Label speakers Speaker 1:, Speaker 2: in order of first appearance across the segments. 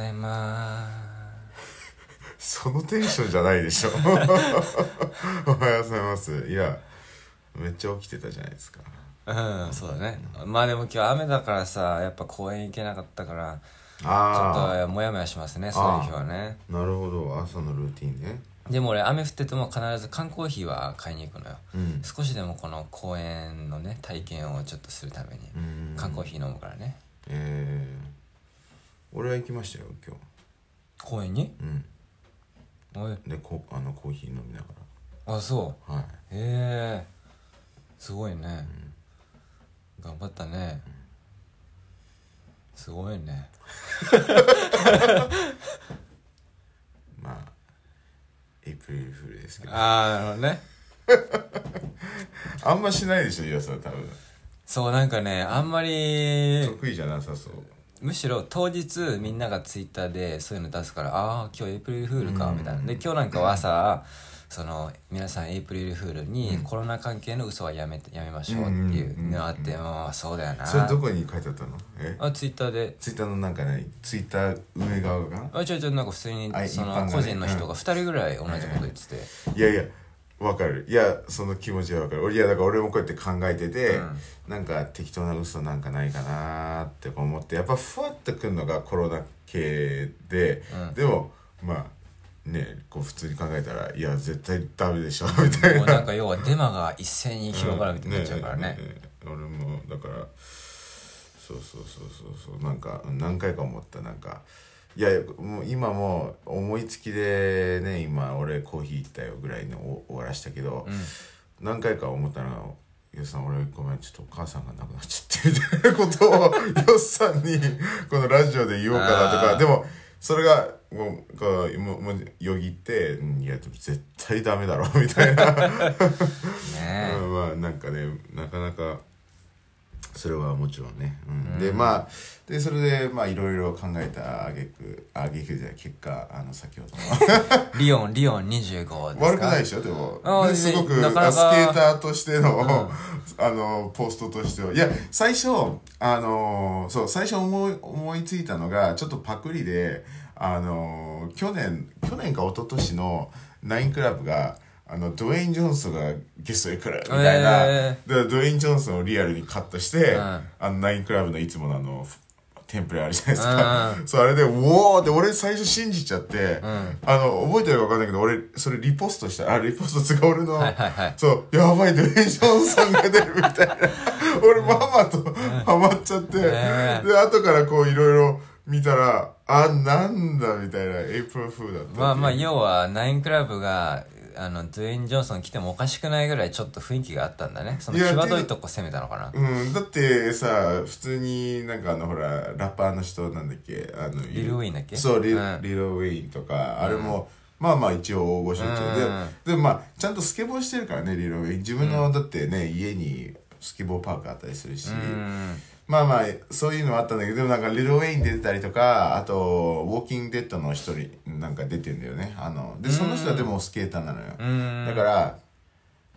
Speaker 1: ざいます。
Speaker 2: そのテンションじゃないでしょ。おはようございます。いやめっちゃ起きてたじゃないですか。
Speaker 1: うんそうだね。まあでも今日雨だからさやっぱ公園行けなかったからちょっ
Speaker 2: あ
Speaker 1: とモヤモヤしますねそういう日はね。
Speaker 2: あなるほど。朝のルーティンね。
Speaker 1: でも俺雨降ってても必ず缶コーヒーは買いに行くのよ。
Speaker 2: うん。
Speaker 1: 少しでもこの公園のね体験をちょっとするために
Speaker 2: うん。
Speaker 1: 缶コーヒー飲むからね。
Speaker 2: えー、俺は行きましたよ今
Speaker 1: 公園に？
Speaker 2: 日うん。
Speaker 1: おい。
Speaker 2: でこあのコーヒー飲みなが
Speaker 1: あそ
Speaker 2: らはい。う
Speaker 1: へえ。すごいね。頑張ったね。すごいね。
Speaker 2: まあエイプリルフールですけど。
Speaker 1: ああなるほどね。
Speaker 2: あんましないでしょ岩さん多分。
Speaker 1: そうなんかねあんまり
Speaker 2: 得意じゃなさそう
Speaker 1: むしろ当日みんながツイッターでそういうの出すからああ今日エイプリルフールか
Speaker 2: うん。
Speaker 1: みたいな。で今日なんかは朝その皆さんエイプリルフールにコロナ関係の嘘はやめてやめましょうっていうのがあってまあそうだよな。
Speaker 2: それどこに書いてあったの？え？
Speaker 1: あツイッターで。
Speaker 2: ツイッターのなんかねツイッター上側かな
Speaker 1: あちょいちょいなんか普通に
Speaker 2: あ
Speaker 1: その個人の人が2人ぐらい同じこと言ってて、
Speaker 2: いやいやわかる。いやその気持ちはわかる。俺いやだから俺もこうやって考えてて、
Speaker 1: うん。
Speaker 2: なんか適当な嘘なんかないかなーって思ってやっぱふわっとくるのがコロナ系で、
Speaker 1: うん。
Speaker 2: でもまあねこう普通に考えたらいや絶対ダメでしょ みたいな。
Speaker 1: もうなんか要はデマが一斉に広がるみたいになっちゃうからね,、
Speaker 2: 俺もだからそうそうそうそうそう。なんか何回か思った。なんかいやもう今もう思いつきでね今俺コーヒー行ったよぐらいのお終わらしたけど、何回か思ったのが「よっさん俺ごめんちょっとお母さんが亡くなっちゃって」みたいなことを よっさんにこのラジオで言おうかなとかでもそれがもうこうもよぎって「うんいやでも絶対ダメだろ」みたいな。
Speaker 1: ね
Speaker 2: うんまあなんかねなかなかそれはもちろんね、うん。でまあでそれでまあいろいろ考えたあげくあげくじゃない結果あの先ほどの。
Speaker 1: リオンリオン25ですか？
Speaker 2: 悪くないでしょ？でも。
Speaker 1: あ
Speaker 2: ねすごく
Speaker 1: なかなか。
Speaker 2: スケーターとしての、あのポストとしては。いや最初あのそう最初思い思いついたのがちょっとパクリであの去年去年か一昨年のナインクラブがあのドウェイン・ジョンソンがゲストで来るみたいな、
Speaker 1: え
Speaker 2: でドウェイン・ジョンソンをリアルにカットして、
Speaker 1: うん。
Speaker 2: あのナインクラブのいつものあのテンプレあるじゃないですか、
Speaker 1: う
Speaker 2: そうあれで「おお!」って俺最初信じちゃって、
Speaker 1: ん。
Speaker 2: あの覚えてるか分かんないけど俺それリポストしたあリポストつか俺の、
Speaker 1: はいはいはい。
Speaker 2: そうやばいドウェイン・ジョンソンが出るみたいな。俺まんまとハマっちゃって、
Speaker 1: ね
Speaker 2: で後からこういろいろ見たらあなんだみたいなエイプリルフールだった
Speaker 1: まあまあ要はナインクラブがあのドゥエイン・ジョンソン来てもおかしくないぐらいちょっと雰囲気があったんだね。その
Speaker 2: いや
Speaker 1: 際どいとこ攻めたのかな。
Speaker 2: うん、だってさ普通になんかあのほらラッパーの人なんだっけ？あの
Speaker 1: リル・ウィインだっけ？
Speaker 2: そうリ,、
Speaker 1: うん。
Speaker 2: リル・ウィインとか、あれもまあまあ一応大御所中
Speaker 1: うん。
Speaker 2: ででもまあちゃんとスケボーしてるからねリル・ウィイン。自分の、だってね家にスケボーパークあったりするし、
Speaker 1: うん
Speaker 2: まあまあそういうのはあったんだけどでもなんかリル・ウェイン出てたりとかあとウォーキング・デッドの一人なんか出てんだよね。あのでその人はでもスケーターなのよ、
Speaker 1: うん。
Speaker 2: だから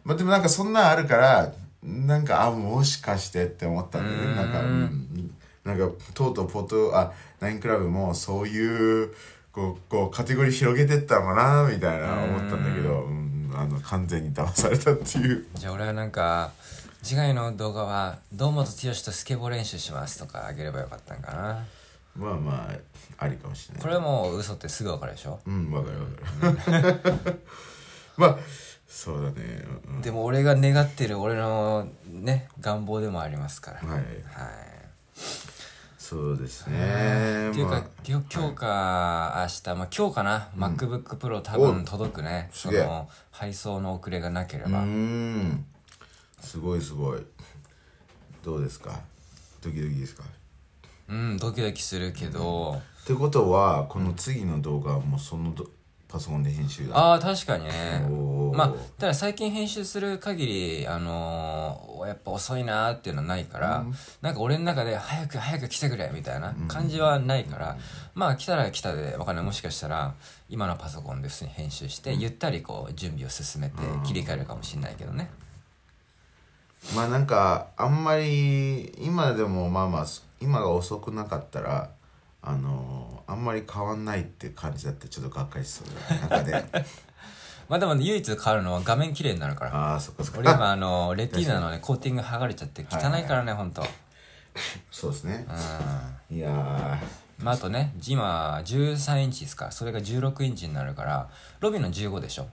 Speaker 2: まあでもなんかそんなんあるからなんかあもしかしてって思ったんだよね。なんか、うん、なんかとうとうポトあナインクラブもそういうこうこうカテゴリー広げてったのかなみたいな思ったんだけど、うん、あの完全に騙されたっていう。
Speaker 1: じゃあ俺はなんか次回の動画は堂本剛とスケボー練習しますとかあげればよかったんかな。
Speaker 2: まあまあありかもしれない。
Speaker 1: これはもう嘘ってすぐ分かるでしょ？
Speaker 2: うんわかるわかるまあ そうだね、うん。
Speaker 1: でも俺が願ってる俺のね願望でもありますから。
Speaker 2: はい。
Speaker 1: はい。
Speaker 2: そうですね。
Speaker 1: っていうか、
Speaker 2: まあ
Speaker 1: 今日か明日、まあ今日かな、MacBook Pro 多分届くね。その配送の遅れがなければ、
Speaker 2: んすごいすごい。どうですか？ドキドキですか？
Speaker 1: うんドキドキするけど、
Speaker 2: ってことはこの次の動画はもうそのどパソコンで編集だ。
Speaker 1: ああ確かにね。
Speaker 2: おー。
Speaker 1: まあただ最近編集する限りあのーやっぱ遅いなーっていうのはないから、なんか俺の中で早く早く来てくれみたいな感じはないから、まあ来たら来たでわかんない。もしかしたら今のパソコンで普通に編集して、ゆったりこう準備を進めて切り替えるかもしれないけどね、
Speaker 2: まあなんかあんまり今でもまあまあ今が遅くなかったらあのあんまり変わんないって感じだってちょっとがっかりしそうだね中で。
Speaker 1: まあでも唯一変わるのは画面綺麗になるから。
Speaker 2: ああそっかそっ
Speaker 1: 俺
Speaker 2: か
Speaker 1: 今あのレティーナのねコーティング剥がれちゃって汚いからねほんと
Speaker 2: そうですね。
Speaker 1: うん。
Speaker 2: いやー。
Speaker 1: まああとね今13インチですか。それが16インチになるからロビーの15でしょ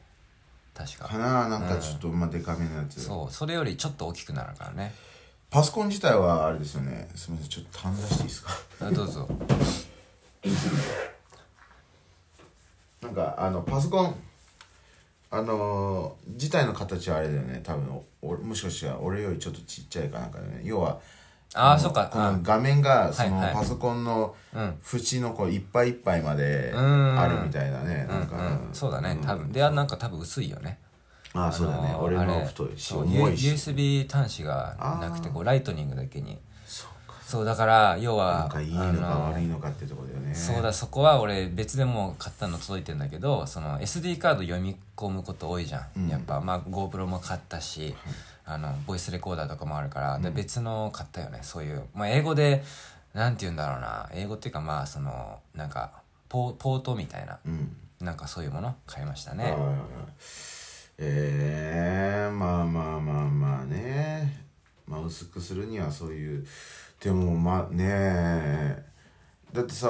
Speaker 1: 確か。
Speaker 2: かななんかちょっとまあデカめのやつ、
Speaker 1: そうそれよりちょっと大きくなるからね。
Speaker 2: パソコン自体はあれですよね。すみませんちょっと単出していいですか？
Speaker 1: あどうぞ。
Speaker 2: なんかあのパソコンあのー自体の形はあれだよね。多分おもしかしたら俺よりちょっとちっちゃいかなんかね。要は
Speaker 1: ああ
Speaker 2: の
Speaker 1: そっか。あ
Speaker 2: この画面がそのパソコンの
Speaker 1: うん。
Speaker 2: 縁のこういっぱいいっぱいまで
Speaker 1: ん。
Speaker 2: あるみたいなね
Speaker 1: そうだね。多分。であなんか多分薄いよね。
Speaker 2: ああそうだね。俺の太いし重いし。
Speaker 1: USB 端子がなくてこうライトニングだけに
Speaker 2: そう
Speaker 1: だから要は
Speaker 2: なんかいいのか悪いのかってとこだよね。
Speaker 1: そうだそこは俺別でもう買ったの届いてんだけどその SD カード読み込むこと多いじゃん、
Speaker 2: うん。
Speaker 1: やっぱまあ GoPro も買ったし、あのボイスレコーダーとかもあるから、で別の買ったよねそういう、まあ、英語でなんて言うんだろうな。英語っていうかまあそのなんかポポートみたいな。
Speaker 2: うん。
Speaker 1: なんかそういうもの？買いましたね。
Speaker 2: はいはいはい。えー、まあまあまあまあね。まあ薄くするにはそういうでもまあねだってさ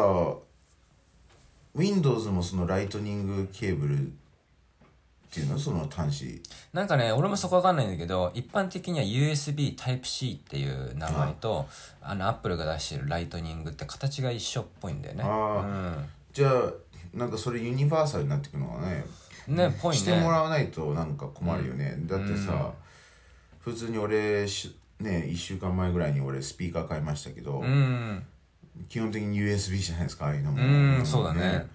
Speaker 2: Windows もそのライトニングケーブルっていうの？その端子。
Speaker 1: なんかね俺もそこわかんないんだけど一般的には USB Type-C っていう名前とあのアップルが出してるライトニングって形が一緒っぽいんだよね。
Speaker 2: あじゃあなんかそれユニバーサルになってくのはね？
Speaker 1: うんねぽいね。
Speaker 2: してもらわないとなんか困るよね、だってさ、普通に俺しね1週間前ぐらいに俺スピーカー買いましたけど、
Speaker 1: うん。
Speaker 2: 基本的に USB じゃないですかああいうのも。
Speaker 1: うんそうだね。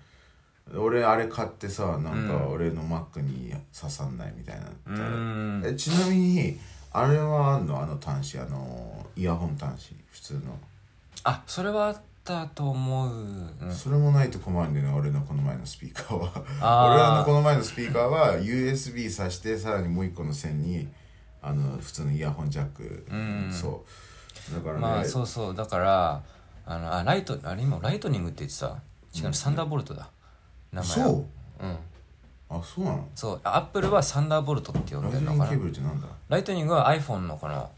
Speaker 2: 俺あれ買ってさなんか俺の Mac に刺さんないみたいな
Speaker 1: うん。
Speaker 2: えちなみにあれはあんの？あの端子あのイヤホン端子普通の、
Speaker 1: あそれはあったと思う、うん
Speaker 2: それもないと困るんだよね俺のこの前のスピーカーは。俺のこの前のスピーカーは USB 挿してさらにもう一個の線にあの普通のイヤホンジャック、
Speaker 1: ん。
Speaker 2: そう。だからね、
Speaker 1: まあそうそう。だからあのあライトあれ今ライトニングって言ってた？違う、サンダーボルトだ。名前は。
Speaker 2: そう。
Speaker 1: うん。
Speaker 2: あそうなの？
Speaker 1: そう。アップルはサンダーボルトって呼んでるのかな。
Speaker 2: トニングケーブルってなんだ？
Speaker 1: ライトニングは iPhone のこの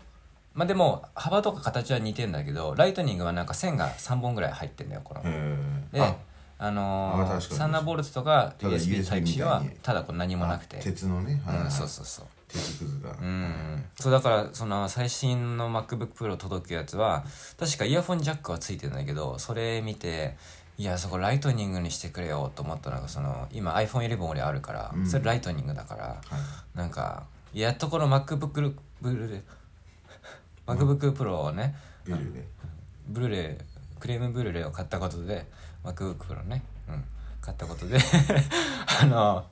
Speaker 1: まあでも幅とか形は似てんだけどライトニングはなんか線が3本ぐらい入ってんだよこの。
Speaker 2: へえ
Speaker 1: であ。のーサンダーボルトとか
Speaker 2: ただ
Speaker 1: USB
Speaker 2: USB
Speaker 1: Type-C は
Speaker 2: みた
Speaker 1: だこれ何もなくて。
Speaker 2: 鉄のね、はいはい。
Speaker 1: うんそうそうそう
Speaker 2: 鉄くずが、
Speaker 1: うん。そうだからその最新の MacBookPro 届くやつは確かイヤホンジャックはついてるんだけどそれ見ていやそこライトニングにしてくれよと思ったのがその今 iPhone11 俺あるから、
Speaker 2: うん。
Speaker 1: それライトニングだから
Speaker 2: はい。
Speaker 1: なんかやっとこの MacBook ブルーレイ MacBook Pro をねブルーレイクレームブルーレイを買ったことで MacBook Pro ねうん買ったことで。あの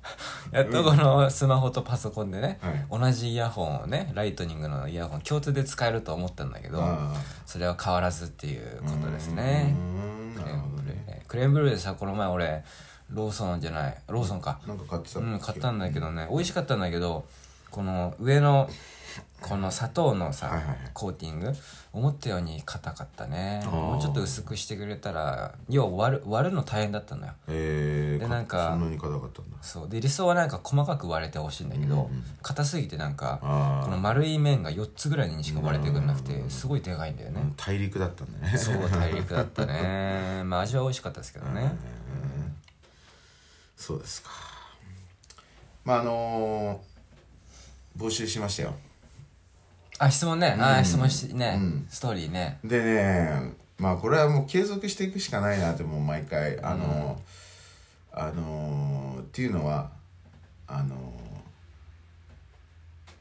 Speaker 1: やっとこのスマホとパソコンでね、
Speaker 2: はい
Speaker 1: 同じイヤホンをねライトニングのイヤホン共通で使えると思ったんだけど
Speaker 2: あ
Speaker 1: それは変わらずっていう
Speaker 2: あ
Speaker 1: ことですね。
Speaker 2: うーん。なる
Speaker 1: クレーム
Speaker 2: ほどね。
Speaker 1: ブルクレームブさこの前俺ローソンじゃないローソンか。
Speaker 2: なんか買ってた。
Speaker 1: うん買ったんだけどね美味しかったんだけどこの上のこの砂糖のさ、
Speaker 2: はいはいはい。
Speaker 1: コーティング思ったように硬かったね。もうちょっと薄くしてくれたら要は割る割るの大変だったのよ。
Speaker 2: えー、
Speaker 1: でなんか
Speaker 2: そんなに硬かったんだ。
Speaker 1: そう。で理想はなんか細かく割れてほしいんだけど、
Speaker 2: うんうん。
Speaker 1: 硬すぎてなんか
Speaker 2: あ
Speaker 1: この丸い面が4つぐらいにしか割れてくれなく
Speaker 2: うん
Speaker 1: てすごいでかいんだよね、
Speaker 2: 大陸だったんだね。
Speaker 1: そう大陸だったね。まあ味は美味しかったですけどね。
Speaker 2: そうですか。まああのー募集しましたよ
Speaker 1: あ質問ね、あ
Speaker 2: うん。
Speaker 1: 質問しね、
Speaker 2: うん。
Speaker 1: ストーリーね。
Speaker 2: でねまあこれはもう継続していくしかないなってもう毎回あのーあのーっていうのはあのー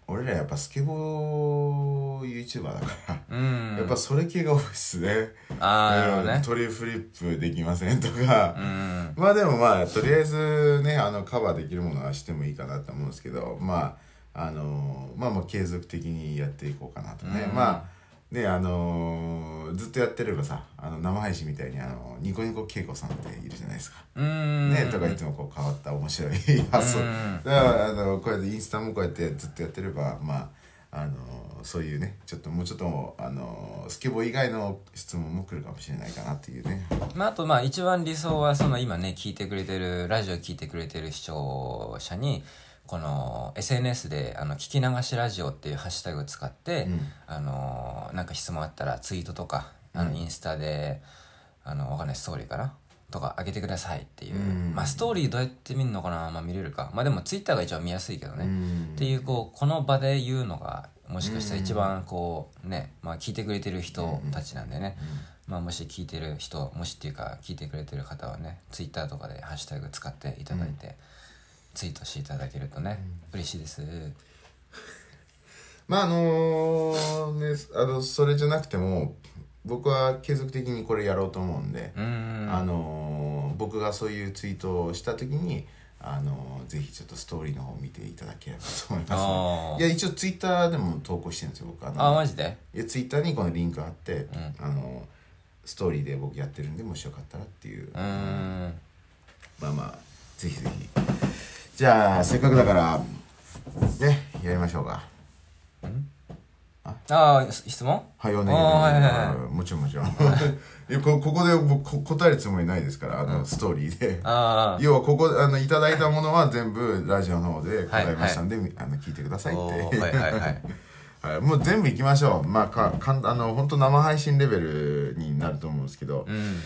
Speaker 2: 俺らやっぱスケボー YouTuber だから、
Speaker 1: うん。
Speaker 2: やっぱそれ系が多いっすね。
Speaker 1: ああなるほどね。
Speaker 2: トリフリップできませんとか、
Speaker 1: うん。
Speaker 2: まあでもまあとりあえずねあのカバーできるものはしてもいいかなと思うんですけどまああのまあまあ継続的にやっていこうかなとね、
Speaker 1: うん。
Speaker 2: まあねあのずっとやってればさあの生配信みたいにあのニコニコ恵子さんっているじゃないですか。
Speaker 1: うん。
Speaker 2: ねとかいつもこう変わった面白い発想。
Speaker 1: うん。
Speaker 2: だからあのこうやってインスタもこうやってずっとやってればまああのそういうねちょっともうちょっとあのスケボー以外の質問も来るかもしれないかなっていうね。
Speaker 1: まあ、あとまあ一番理想はその今ね聞いてくれてるラジオ聞いてくれてる視聴者にこの SNS であの聞き流しラジオっていうハッシュタグを使って、
Speaker 2: うん。
Speaker 1: あのなんか質問あったらツイートとかあのインスタで、あのわかんないストーリーかな？とか上げてくださいっていう、
Speaker 2: うん。
Speaker 1: まあストーリーどうやって見るのかな？まあ見れるか。まあでもツイッターが一番見やすいけどね、
Speaker 2: うん。
Speaker 1: っていうこうこの場で言うのがもしかしたら一番こうね、まあ、聞いてくれてる人たちなんでね、まあ、もし聞いてる人もしっていうか聞いてくれてる方はねツイッターとかでハッシュタグ使っていただいて、ツイートしていただけるとね、嬉しいです。
Speaker 2: まああのねあのそれじゃなくても僕は継続的にこれやろうと思うんで、
Speaker 1: うーん。
Speaker 2: あのー僕がそういうツイートをした時に、あのーぜひちょっとストーリーの方を見ていただければと思います、ね、いや一応ツイッターでも投稿してるんですよ僕。あの
Speaker 1: あマジで？
Speaker 2: いやツイッターにこのリンク貼って、あのーストーリーで僕やってるんでもしよかったらっていう、
Speaker 1: うーん。
Speaker 2: まあまあぜひぜひじゃあせっかくだからねやりましょうか。
Speaker 1: ああ質問？
Speaker 2: はい、お願い。
Speaker 1: あーはいはいはい。
Speaker 2: もちろんもちろん。こここで僕こ答えるつもりないですから、あの、ストーリーで。
Speaker 1: あ
Speaker 2: 要はここ、あの、いただいたものは全部ラジオの方で答えましたんで、あの、聞いてください
Speaker 1: あ
Speaker 2: って。
Speaker 1: はいはいはい。
Speaker 2: はい、もう全部行きましょう。まあ、か、かん、あの、本当生配信レベルになると思うんですけど、
Speaker 1: うん。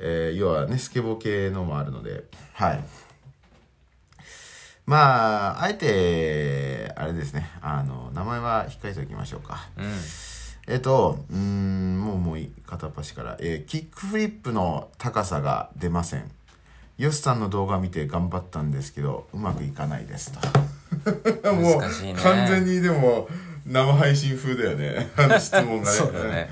Speaker 2: えー要はね、スケボー系のもあるので、はい。まあ、あえて、あれですね、あの、名前は控えておきましょうか。
Speaker 1: うん
Speaker 2: えっと、うーん、もうもう片っ端から。えーキックフリップの高さが出ません。ヨスさんの動画見て頑張ったんですけど、うまくいかないですと。もう
Speaker 1: ね
Speaker 2: 完全にでも生配信風だよね。あの質問がね。
Speaker 1: そうだね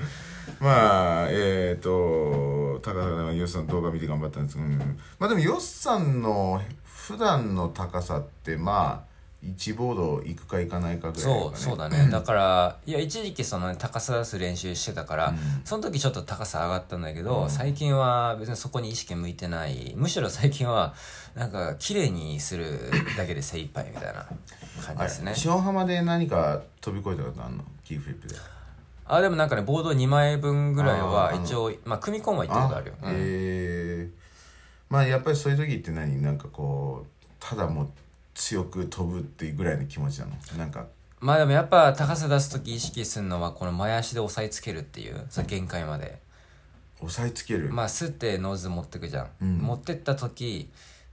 Speaker 2: まあ、えっ、と、高さがヨスさんの動画見て頑張ったんです。うん。まあでもヨスさんの普段の高さって、まあ、1ボード行くか行かないかぐらい
Speaker 1: そうそうだね。だからいや一時期その、ね、高さ出す練習してたから、その時ちょっと高さ上がったんだけど、最近は別にそこに意識向いてない。むしろ最近はなんか綺麗にするだけで精一杯みたいな感じですね。
Speaker 2: 塩浜で何か飛び越えたことあるの？キーフリップで。
Speaker 1: あでもなんかねボード2枚分ぐらいは一応まあ組み込むは行ったことあるよ、うん。
Speaker 2: えーまあやっぱりそういう時って何？なんかこうただもう強く飛ぶっていうぐらいの気持ちなの？なんか。
Speaker 1: まあでもやっぱ高さ出す時意識するのはこの前足で押さえつけるっていうその限界まで。
Speaker 2: 押さえつける、
Speaker 1: まあスッてノーズ持ってくじゃん、
Speaker 2: うん。
Speaker 1: 持ってった時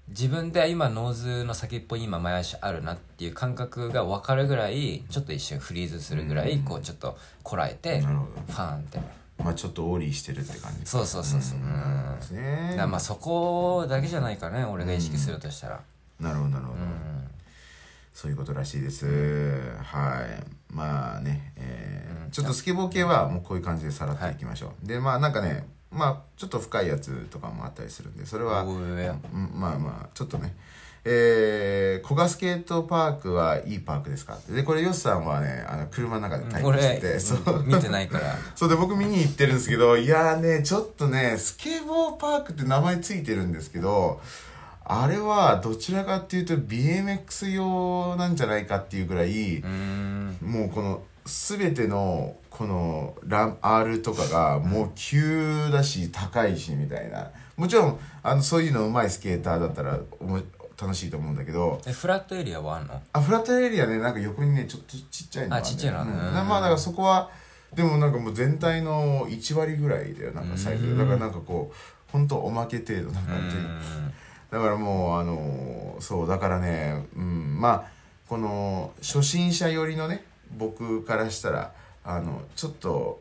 Speaker 1: 自分で今ノーズの先っぽに今前足あるなっていう感覚が分かるぐらいちょっと一瞬フリーズするぐらいこうちょっとこらえて
Speaker 2: なるほ
Speaker 1: ファーンって
Speaker 2: まあちょっとオーリーしてるって感じ。
Speaker 1: そうそうそうそう。うん。
Speaker 2: ですね
Speaker 1: だからまあそこだけじゃないかね俺が意識するとしたら。
Speaker 2: なるほどなるほど、
Speaker 1: うん。
Speaker 2: そういうことらしいです、はい。まあね、えーちょっとスケボー系はもうこういう感じでさらっていきましょう、でまあなんかねまあちょっと深いやつとかもあったりするんでそれはまあまあちょっとねえー、古賀スケートパークはいいパークですかでこれヨスさんはねあの車の中で体験してて、
Speaker 1: 俺
Speaker 2: そう。
Speaker 1: 見てないから。
Speaker 2: そうで僕見に行ってるんですけどいやーねちょっとねスケボーパークって名前ついてるんですけどあれはどちらかっていうと BMX 用なんじゃないかっていうぐらい、もうこの全てのこのラン R とかがもう急だし高いしみたいな。もちろんあのそういうの上手いスケーターだったら楽しいと思うんだけど。
Speaker 1: えフラットエリアはあんの？
Speaker 2: あフラットエリアねなんか横にねちょっとちっちゃいのが
Speaker 1: あちっちゃいの
Speaker 2: うん。まあだからそこはでもなんかもう全体の1割ぐらいだよなんかサイズ。だからなんかこう本当おまけ程度な
Speaker 1: う
Speaker 2: 感じ
Speaker 1: ん。
Speaker 2: だからもうあのそうだからねうん。まあこの初心者寄りのね僕からしたらあのちょっと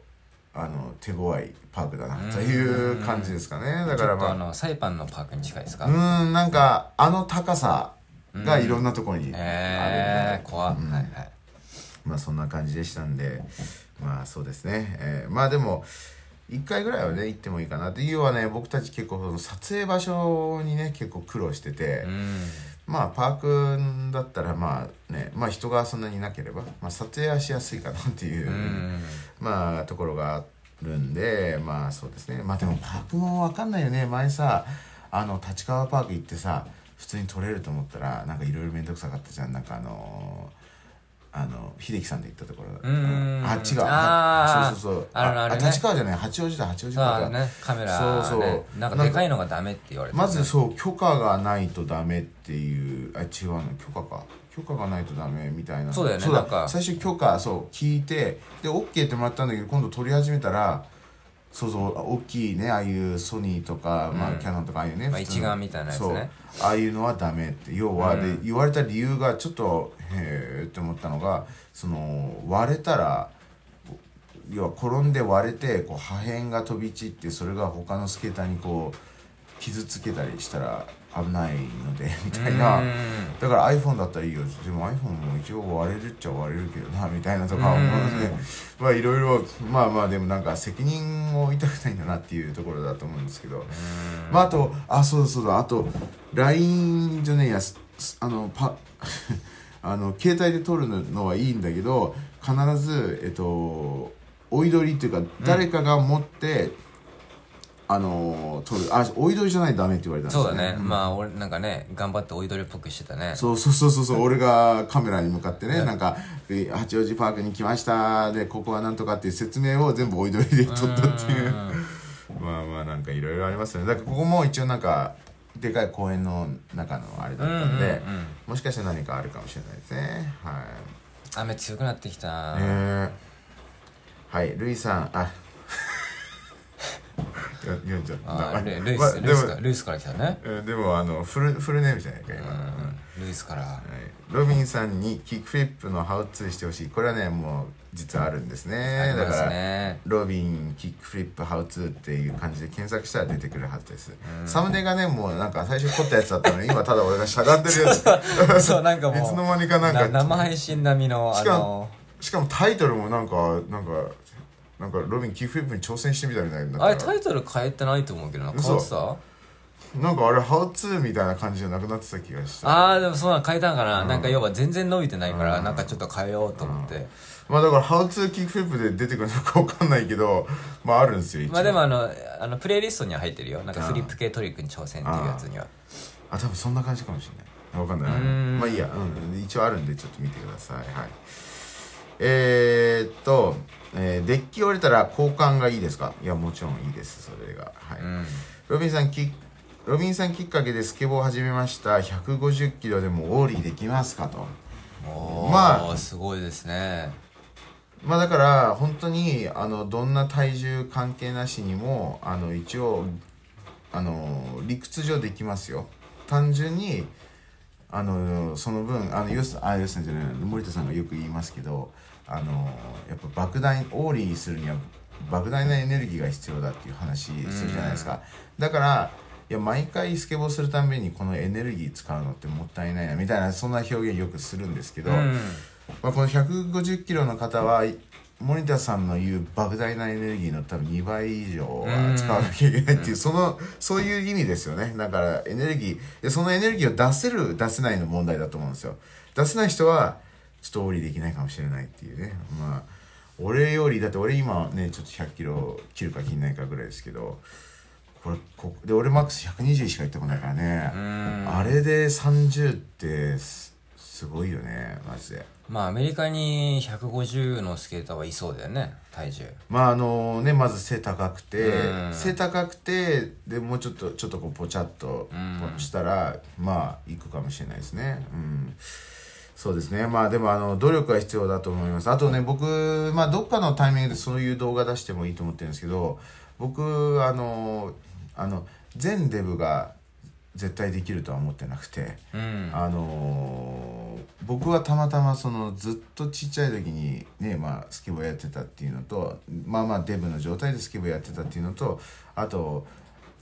Speaker 2: あの手強いパークだなという感じですかね。だからまあ。
Speaker 1: のサイパンのパークに近いですか？
Speaker 2: うんなんかあの高さがいろんなところにある
Speaker 1: えー、怖っ、
Speaker 2: うん。
Speaker 1: はいはい。
Speaker 2: まあそんな感じでしたんでまあそうですね、えーまあでも1回ぐらいはね行ってもいいかなって。いうはね僕たち結構その撮影場所にね結構苦労してて、
Speaker 1: うん。
Speaker 2: まあパークだったらまあねまあ人がそんなにいなければ、まあ、撮影はしやすいかなっていう、
Speaker 1: うん。
Speaker 2: まあところがあるんでまあそうですね。まあでもパークも分かんないよね。前さあの立川パーク行ってさ普通に撮れると思ったらなんかいろいろ面倒くさかったじゃん。なんかあのあの秀樹さんで行ったところ。あ違う。
Speaker 1: あー
Speaker 2: そうそうそう。
Speaker 1: あるあるね。
Speaker 2: 立川じゃない。八王子だ八王子だ
Speaker 1: そうねカメラね。
Speaker 2: そうそう。
Speaker 1: なんかでかいのがダメって言われて
Speaker 2: まずそう許可がないとダメっていう。あ違うの。許可か許可がないとダメみたいな。
Speaker 1: そうだよね。なんか。
Speaker 2: 最初許可そう聞いてで OK ってもらったんだけど今度撮り始めたらそうそう大きいねああいうソニーとか、まあ、キャノンとかああいうね、
Speaker 1: まあ一眼みたいなやつね。
Speaker 2: ああいうのはダメって要は、で言われた理由がちょっとへえって思ったのがその割れたら要は転んで割れてこう破片が飛び散ってそれが他のスケーターにこう傷つけたりしたら危ないのでみたいな。
Speaker 1: うん。
Speaker 2: だから iPhone だったらいいよ。でも iPhone も一応割れるっちゃ割れるけどなみたいなとか思うので。まあいろいろまあまあでもなんか責任を負いたくないんだなっていうところだと思うんですけど。まああとあそうだそうだ。あと LINE じゃねえや。あのパ あの携帯で撮るのはいいんだけど必ずえっと追い撮りっていうか誰かが持って、あの撮る。あ追い撮りじゃないとダメって言われたんです
Speaker 1: そう
Speaker 2: よ
Speaker 1: だね。まあ俺なんかね頑張って追い撮りっぽくしてたね。
Speaker 2: そうそうそうそうそう。俺がカメラに向かってねなんかえ八王子パークに来ました。でここはなんとかっていう説明を全部追い撮りで撮ったっていう。まあまあなんかいろいろありますよね。だからここも一応なんかでかい公園の中のあれだったんで、
Speaker 1: うんうんうん。
Speaker 2: もしかしたら何かあるかもしれないですね。はい。
Speaker 1: 雨強くなってきた。
Speaker 2: ねえ。はい。ルイさんあよ読んじゃった
Speaker 1: あルルイスルイス
Speaker 2: でも
Speaker 1: かルイスから来たね
Speaker 2: でもあのフルフルネームじゃないか今、
Speaker 1: ルイスから、
Speaker 2: ロビンさんにキックフリップのハウツーしてほしいこれはねもう実はあるんですねだからロビンキックフリップハウツーっていう感じで検索したら出てくるはずです、サムネがねもうなんか最初撮ったやつだったのに今ただ俺がしゃがんでるやつ
Speaker 1: そうなんかもう
Speaker 2: いつの間にかなんか
Speaker 1: 生配信並みの
Speaker 2: しかもしかもタイトルもなんかなんかなんかロビンキックフリップに挑戦してみたみたいな。
Speaker 1: あれタイトル変えてないと思うけどな変わってた？
Speaker 2: なんかあれハウツーみたいな感じじゃなくなってた気がした
Speaker 1: ああでもそうなの変えたんかな、なんか要は全然伸びてないから、なんかちょっと変えようと思って、
Speaker 2: まあだからハウツーキックフリップで出てくるのかわかんないけどまああるんですよ一応。
Speaker 1: まあでもあのあのプレイリストには入ってるよ。なんかフリップ系トリックに挑戦っていうやつには。
Speaker 2: あ多分そんな感じかもしれない。わかんない。
Speaker 1: うん。
Speaker 2: まあいいや、うん、一応あるんでちょっと見てください。はいえー、っと、えーデッキ折れたら交換がいいですか？いやもちろんいいですそれが。はい、
Speaker 1: うん。
Speaker 2: ロビンさんきロビンさんきっかけでスケボーを始めました。150キロでもオーリーできますかと。まあ
Speaker 1: すごいですね。
Speaker 2: まあだから本当にあのどんな体重関係なしにもあの一応あの理屈上できますよ。単純にあのその分あのヨスあヨスさんじゃない森田さんがよく言いますけどあのやっぱ莫大オーリーするには莫大なエネルギーが必要だっていう話するじゃないですか。だからいや毎回スケボーするたんびにこのエネルギー使うのってもったいないなみたいなそんな表現よくするんですけど、
Speaker 1: うん。
Speaker 2: まあ、この150キロの方は森田さんの言う莫大なエネルギーの多分2倍以上は使わなきゃいけないっていうそのそういう意味ですよね。だからエネルギーでそのエネルギーを出せる出せないの問題だと思うんですよ。出せない人はちょっとオーリーできないかもしれないっていうね。まあ俺よりだって俺今ねちょっと100キロ切るか切んないかぐらいですけどこれこで俺マックス120しか行ってこないからね。
Speaker 1: うん。
Speaker 2: あれで30ってすすごいよねマジで。
Speaker 1: まあアメリカに150のスケーターはいそうだよね体重。
Speaker 2: まああのねまず背高くて
Speaker 1: うん。
Speaker 2: 背高くてでもうちょっとちょっとこうポチャっと
Speaker 1: うん。
Speaker 2: したらまあいくかもしれないですね。うんそうですね。まあでもあの努力は必要だと思います。あとね僕まあどっかのタイミングでそういう動画出してもいいと思ってるんですけど僕あのあの全デブが絶対できるとは思ってなくて
Speaker 1: うん。
Speaker 2: あのー僕はたまたまそのずっとちっちゃい時にねまあスケボーやってたっていうのとまあまあデブの状態でスケボーやってたっていうのとあと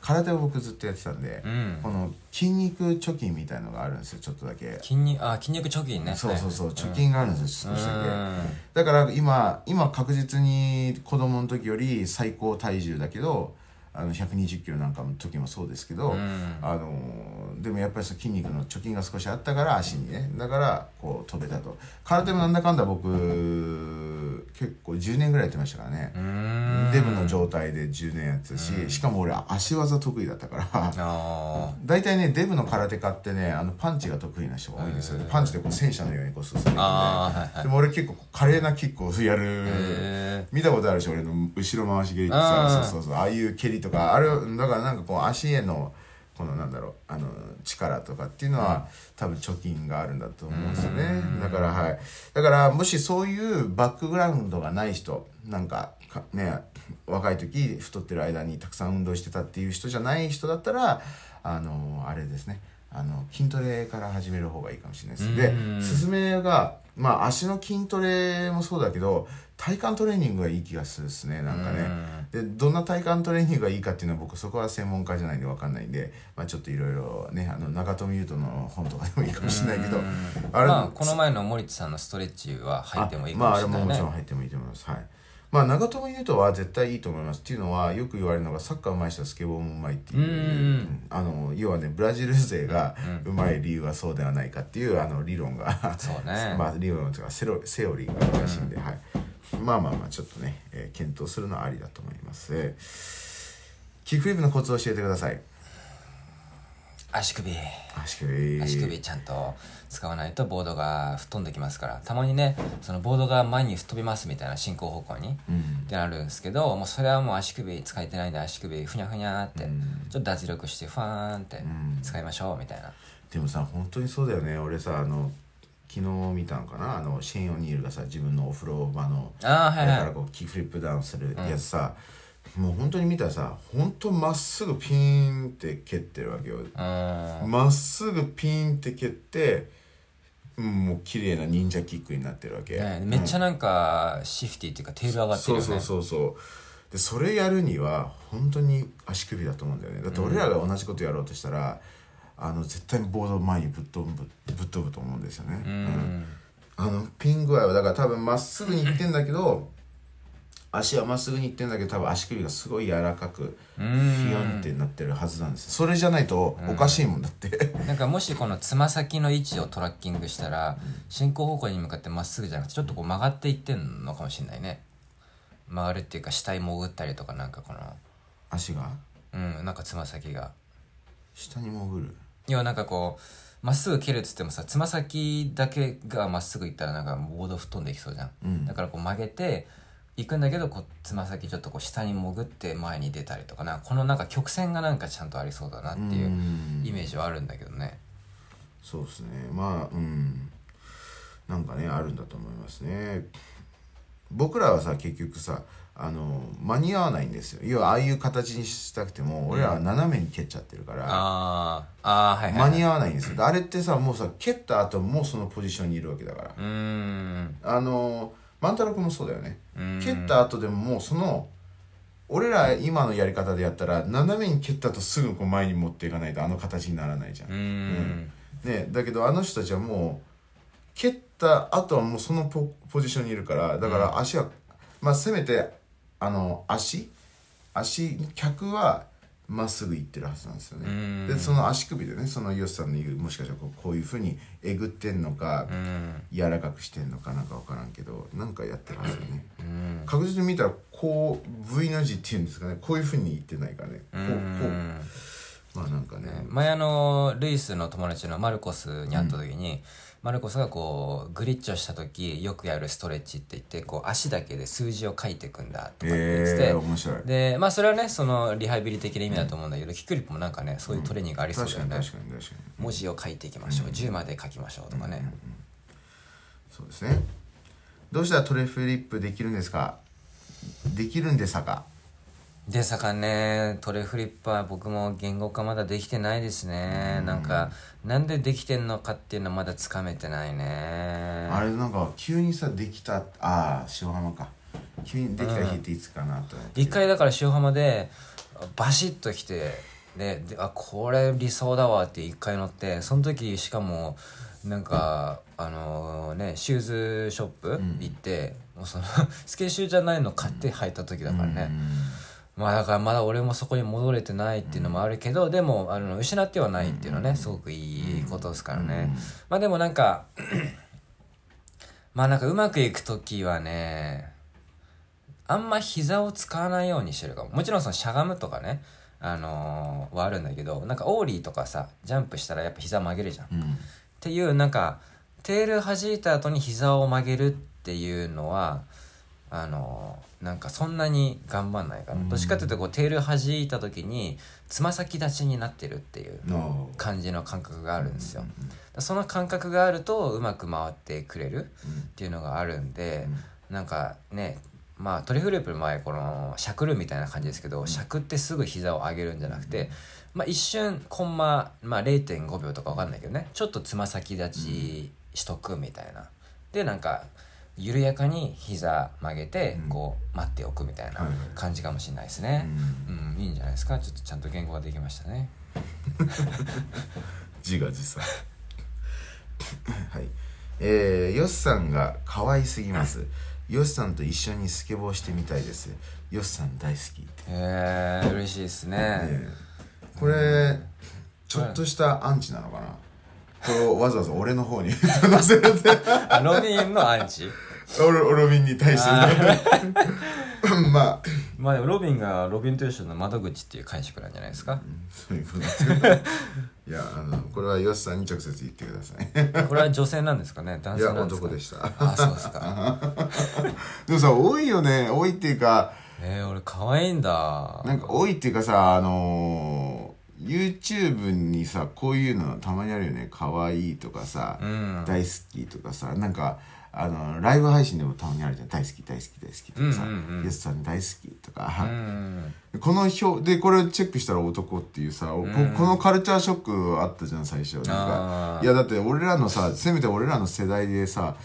Speaker 2: 空手を僕ずっとやってたんで、
Speaker 1: うん。
Speaker 2: この筋肉貯金みたいのがあるんですよちょっとだけ、
Speaker 1: 筋肉あ筋肉貯金ね。
Speaker 2: そうそうそう
Speaker 1: はい。
Speaker 2: 貯金があるんですよ少しだけ、
Speaker 1: うん。
Speaker 2: だから今今確実に子供の時より最高体重だけどあの120キロなんかの時もそうですけど、
Speaker 1: うん。
Speaker 2: あのでもやっぱりその筋肉の貯金が少しあったから足にね。だからこう飛べたと。空手もなんだかんだ僕結構10年ぐらいやってましたからね。デブの状態で10年やってたし、しかも俺足技得意だったから。
Speaker 1: あ
Speaker 2: 大体ねデブの空手家ってねあのパンチが得意な人が多いんですよ、
Speaker 1: へー
Speaker 2: パンチでこう戦車のようにこう進んでいくんで。
Speaker 1: はいはい。
Speaker 2: でも俺結構華麗なキックをやる。
Speaker 1: へ
Speaker 2: 見たことあるし俺の後ろ回し蹴りって
Speaker 1: あ
Speaker 2: さ
Speaker 1: ー
Speaker 2: そうそうそう。ああいう蹴りとかあれだからなんかこう足へのこのなんだろうあの力とかっていうのは、多分貯金があるんだと思うんですよね。だからはい。だからもしそういうバックグラウンドがない人なんかかね若い時太ってる間にたくさん運動してたっていう人じゃない人だったらあのあれですね。あの筋トレから始める方がいいかもしれないです。ですめがまあ足の筋トレもそうだけど体幹トレーニングがいい気がするですねなんかね。でどんな体幹トレーニングがいいかっていうのは僕そこは専門家じゃないんで分かんないんで、まあ、ちょっといろいろねあの長友佑都の本とかでもいいかもしれないけどあれ、
Speaker 1: まあこの前の森田さんのストレッチは入ってもいいかもしれない
Speaker 2: まああれももちろん
Speaker 1: ね
Speaker 2: 入ってもいいと思います。はいまあ長友佑都は絶対いいと思います。っていうのはよく言われるのがサッカー上手い人はスケボーも上手いっていうあの要はねブラジル勢が上手い理由はそうではないかっていうあの理論が。
Speaker 1: そうね。
Speaker 2: まあ理論というかセロセオリーがらしいん。で、はい。まあまあまあちょっとね、えー検討するのはありだと思います、えーキックフリップのコツを教えてください
Speaker 1: 足首。
Speaker 2: 足首。
Speaker 1: 足首ちゃんと使わないとボードが吹っ飛んできますから。たまにねそのボードが前に吹っ飛びますみたいな進行方向に、ってなるんですけどもうそれはもう足首使えてないんで足首ふにゃふにゃって、ちょっと脱力してファーンって使いましょうみたいな、
Speaker 2: でもさ本当にそうだよね。俺さあの昨日見たのかな？あのシェーン・オニールがさ自分のお風呂場の
Speaker 1: ああはいはい。
Speaker 2: だからこうキックフリップダウンするやつさ、もう本当に見たらさ本当まっすぐピーンって蹴ってるわけよ。
Speaker 1: うん。
Speaker 2: まっすぐピーンって蹴ってうんもう綺麗な忍者キックになってるわけ、
Speaker 1: ね、めっちゃなんかシフティっていうかテール上がってるよね。
Speaker 2: そうそうそうそう。でそれやるには本当に足首だと思うんだよね。だって俺らが同じことやろうとしたら、あの絶対にボード前にぶっ飛ぶぶっ飛ぶと思うんですよね、
Speaker 1: うん。
Speaker 2: あのピン具合はだから多分まっすぐにいってんだけど足はまっすぐにいってんだけど多分足首がすごい柔らかくフィヨンってなってるはずなんですそれじゃないとおかしいもんだって、
Speaker 1: なんかもしこのつま先の位置をトラッキングしたら進行方向に向かってまっすぐじゃなくてちょっとこう曲がっていってんのかもしれないね。曲がるっていうか下に潜ったりとかなんかこの。
Speaker 2: 足が？
Speaker 1: うんなんかつま先が。
Speaker 2: 下に潜る？
Speaker 1: 要はなんかこうまっすぐ蹴るっつってもさつま先だけがまっすぐ行ったらなんかボード吹っ飛んでいきそうじゃん、
Speaker 2: うん。
Speaker 1: だからこう曲げて行くんだけどこうつま先ちょっとこう下に潜って前に出たりとかなこのなんか曲線がなんかちゃんとありそうだなっていう
Speaker 2: うん。
Speaker 1: イメージはあるんだけどね。
Speaker 2: そうですね。まあうん。なんかねあるんだと思いますね。僕らはさ結局さあの間に合わないんですよ。要はああいう形にしたくても俺らは斜めに蹴っちゃってるから、
Speaker 1: あー。あーはいはい、はい、
Speaker 2: 間に合わないんですよ。あれってさもうさ蹴った後もうそのポジションにいるわけだから。
Speaker 1: うーん。
Speaker 2: あの万太郎君もそうだよね。
Speaker 1: うん。
Speaker 2: 蹴った後でももうその俺ら今のやり方でやったら斜めに蹴った後すぐこう前に持っていかないとあの形にならないじゃん。
Speaker 1: うーん。
Speaker 2: ね、だけどあの人たちはもう蹴った後はもうそのポポジションにいるからだから足は、まあせめてあの足？足脚はまっすぐいってるはずなんですよね。
Speaker 1: うん。
Speaker 2: でその足首でねそのヨシさんの言うもしかしたらこうこういうふうにえぐってんのか、
Speaker 1: うん。
Speaker 2: 柔らかくしてんのかなんか分からんけどなんかやってるはずよね。
Speaker 1: うん。
Speaker 2: 確実に見たらこう V の字っていうんですかね。こういうふうにいってないからね。こうこ
Speaker 1: うん
Speaker 2: う。まあなんかね。
Speaker 1: 前あのルイスの友達のマルコスに会った時に、マルコスがこうグリッチをした時よくやるストレッチって言ってこう足だけで数字を書いていくんだとかって言ってて、
Speaker 2: えー、
Speaker 1: でまあそれはねそのリハビリ的な意味だと思うんだけど、キックリップもなんかねそういうトレーニングありそうだよね、
Speaker 2: 確かに確かに確かに。
Speaker 1: 文字を書いていきましょう、10まで書きましょうとかね、
Speaker 2: そうですね。どうしたらトレフリップできるんですか？できるんですか？
Speaker 1: でさかねトレフリップは僕も言語化まだできてないですね、なんかなんでできてんのかっていうのはまだつかめてないね。
Speaker 2: あれなんか急にさできたああ塩浜か。急にできた日っていつかなと思って。
Speaker 1: 一回だから塩浜でバシッと来てでであこれ理想だわって一回乗ってその時しかもなんかあのねシューズショップ行って、もうそのスケシューじゃないの買って履いた時だからね、まあだからまだ俺もそこに戻れてないっていうのもあるけど、でもあの失ってはないっていうのはねすごくいいことですからね、まあでもなんか まあなんかうまくいく時はねあんま膝を使わないようにしてるかも。もちろんそのしゃがむとかねあのーはあるんだけどなんかオーリーとかさジャンプしたらやっぱ膝曲げるじゃん、っ
Speaker 2: うん。
Speaker 1: ていうなんかテール弾いた後に膝を曲げるっていうのはあのーなんかそんなに頑張んないかな、
Speaker 2: うん。
Speaker 1: どっちかっていうとこうテール弾いた時につま先立ちになってるっていう
Speaker 2: の
Speaker 1: 感じの感覚があるんですよ、その感覚があるとうまく回ってくれるっていうのがあるんで、なんかねまあトリフループの前このしゃくるみたいな感じですけど、しゃくってすぐ膝を上げるんじゃなくて、まあ、一瞬コンマ、まあ、0.5秒とか分かんないけどねちょっとつま先立ちしとくみたいな。でなんか緩やかに膝曲げて
Speaker 2: うん。
Speaker 1: こう待っておくみたいな感じかもしれないですね。うん、いいんじゃないですか？ちょっとちゃんと言語ができましたね。
Speaker 2: 自画自賛。はい。えー、ヨシさんが可愛すぎます。ヨシさんと一緒にスケボーしてみたいです。ヨシさん大好き。
Speaker 1: へえ嬉しいですね。
Speaker 2: ねこれちょっとしたアンチなのかな？をわざわざ俺の方に 載せるって。
Speaker 1: あロビンのアンチ？
Speaker 2: 俺ロビンに対して。まあ。
Speaker 1: まあでもロビンがロビンと一緒の窓口っていう解釈なんじゃないですか？
Speaker 2: そういうことですいやあのこれはヨシさんに直接言ってください。
Speaker 1: これは女性なんですかね？男
Speaker 2: いや
Speaker 1: 性なんですか？
Speaker 2: 男でした。
Speaker 1: あそうですか。
Speaker 2: でもさ多いよね。多いっていうか。
Speaker 1: えー、俺可愛いんだ。
Speaker 2: なんか多いっていうかさあのー YouTube にさこういうのたまにあるよね。可愛いとかさ、
Speaker 1: うん。
Speaker 2: 大好きとかさなんかあのライブ配信でもたまにあるじゃん。大好き大好き大好きとかさ、
Speaker 1: うんうんうん。
Speaker 2: イエスさん大好きと
Speaker 1: う
Speaker 2: か、
Speaker 1: ん
Speaker 2: この表でこれチェックしたら男っていうさ、こ
Speaker 1: ん。
Speaker 2: このカルチャーショックあったじゃん最初。なんかいやだって俺らのさせめて俺らの世代でさ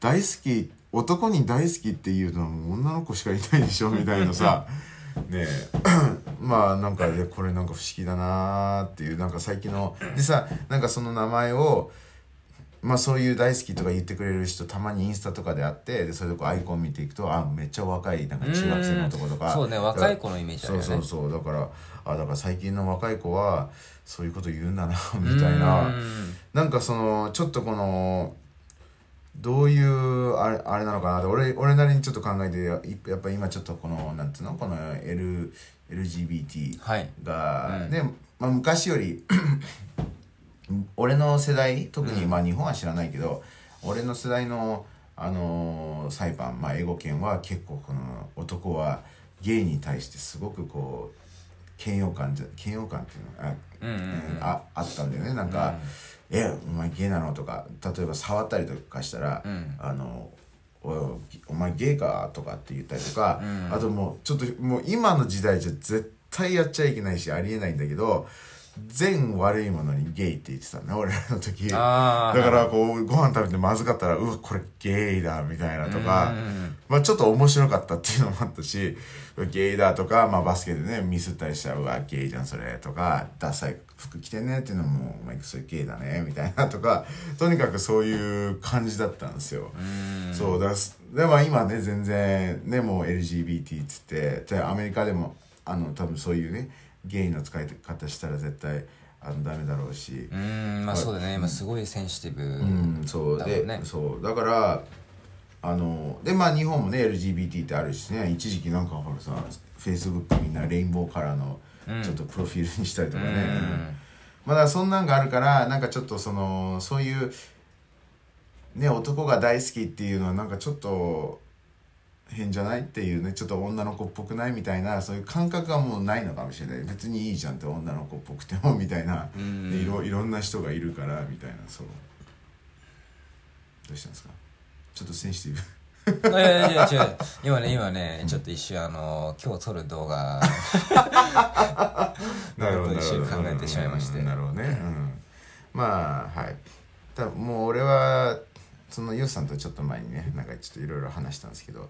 Speaker 2: 大好き男に大好きっていうのは女の子しかいないでしょみたいなさ ねえ。まあなんかでこれなんか不思議だなーっていうなんか最近のでさなんかその名前をまあそういう大好きとか言ってくれる人たまにインスタとかであってでそれでこうアイコン見ていくとあめっちゃ若いなんか中学生の男とか。
Speaker 1: そうね若い子のイメージあるよね。
Speaker 2: そうそうそう。だからあだから最近の若い子はそういうこと言うんだな みたいな。
Speaker 1: うん。
Speaker 2: なんかそのちょっとこのどういうあれあれなのかな？って俺俺なりにちょっと考えてややっぱ今ちょっとこのなんつうの？この L LGBT
Speaker 1: はい。
Speaker 2: が、
Speaker 1: うん。
Speaker 2: ね、まあ、昔より 俺の世代特に、まあ日本は知らないけど俺の世代の、あのー裁判、まあ、エゴ権は結構この男はゲイに対してすごくこう嫌悪感じゃ嫌悪感っていうのがあ,、
Speaker 1: うんうん。うん
Speaker 2: ああったんだよね。なんか「えお前ゲイなの?」とか例えば触ったりとかしたら「
Speaker 1: うん。
Speaker 2: あのおいお前ゲイか?」とかって言ったりとか、
Speaker 1: うん。
Speaker 2: あともうちょっともう今の時代じゃ絶対やっちゃいけないしありえないんだけど全悪いものにゲイって言ってたね俺らの時。だからこうご飯食べてまずかったらうわこれゲイだみたいなとか、
Speaker 1: うん
Speaker 2: まあちょっと面白かったっていうのもあったしゲイだとか、まあ、バスケでねミスったりしたらうわゲイじゃんそれとかダサい服着てんねっていうのもお前それゲイだねみたいなとかとにかくそういう感じだったんですよ。
Speaker 1: うん。
Speaker 2: そうだすでも今ね全然ねもう LGBT っつってでアメリカでもあの多分そういうねゲイの使い方したら絶対あのダメだろうし。
Speaker 1: うんまあそうだね。今すごいセンシティブ
Speaker 2: うんそうで、そうだからあのでまあ日本もね LGBT ってあるしね一時期なんかほらさフェイスブックみんなレインボーカラーの
Speaker 1: うん。
Speaker 2: ちょっとプロフィールにしたりとかね、
Speaker 1: うん。
Speaker 2: まあだからそんなんがあるからなんかちょっとそのそういうね男が大好きっていうのはなんかちょっと変じゃないっていうねちょっと女の子っぽくないみたいなそういう感覚がもうないのかもしれない。別にいいじゃんって女の子っぽくてもみたいな、
Speaker 1: うん。
Speaker 2: でいろいろんな人がいるからみたいなそう。どうしたんですか？ちょっとセンシティブ。
Speaker 1: いやいやいや違う。今ね今ねちょっと一瞬あの今日撮る動画。
Speaker 2: なるほど
Speaker 1: 一瞬考えてしまいまして。
Speaker 2: うんなるほど。ね、うん、まあはい。多分もう俺はそのユウさんとちょっと前にねなんかちょっといろいろ話したんですけど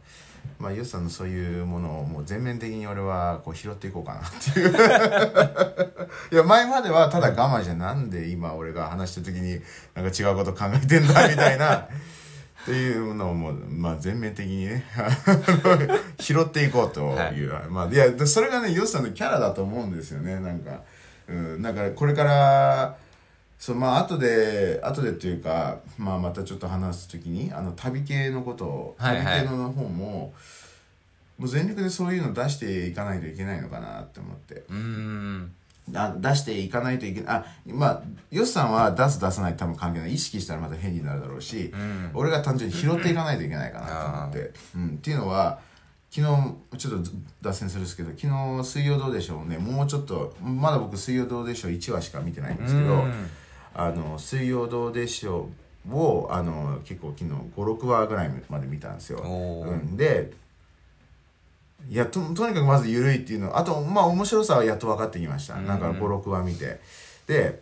Speaker 2: まあユウさんのそういうものをもう全面的に俺はこう拾っていこうかなっていう。いや前まではただ我慢じゃんなんで今俺が話した時になんか違うこと考えてんだみたいなっていうのをもう、まあ、全面的にね 拾っていこうという、まあいやでそれがねヨシさんのキャラだと思うんですよね。なんか、うん、なんかこれからそうまあ後で後でっていうか、まあ、またちょっと話す時にあの旅系のことを
Speaker 1: はいはい。
Speaker 2: 旅系の方も、もう全力でそういうの出していかないといけないのかなって思って。
Speaker 1: うーん
Speaker 2: あ出していかないといけない。あまあヨシさんは出す出さない多分関係ない。意識したらまた変になるだろうし、
Speaker 1: ん。
Speaker 2: 俺が単純に拾っていかないといけないかなと思って、うん、っていうのは昨日ちょっと脱線するんですけど昨日「水曜どうでしょうね」もうちょっとまだ僕「水曜どうでしょう」1話しか見てないんですけど
Speaker 1: うん「
Speaker 2: あの水曜どうでしょう」をあの結構昨日56話ぐらいまで見たんですよ。うん、でいやととにかくまず緩いっていうの。あとまあ面白さはやっと分かってきました、
Speaker 1: うん。
Speaker 2: なんか56話見て。で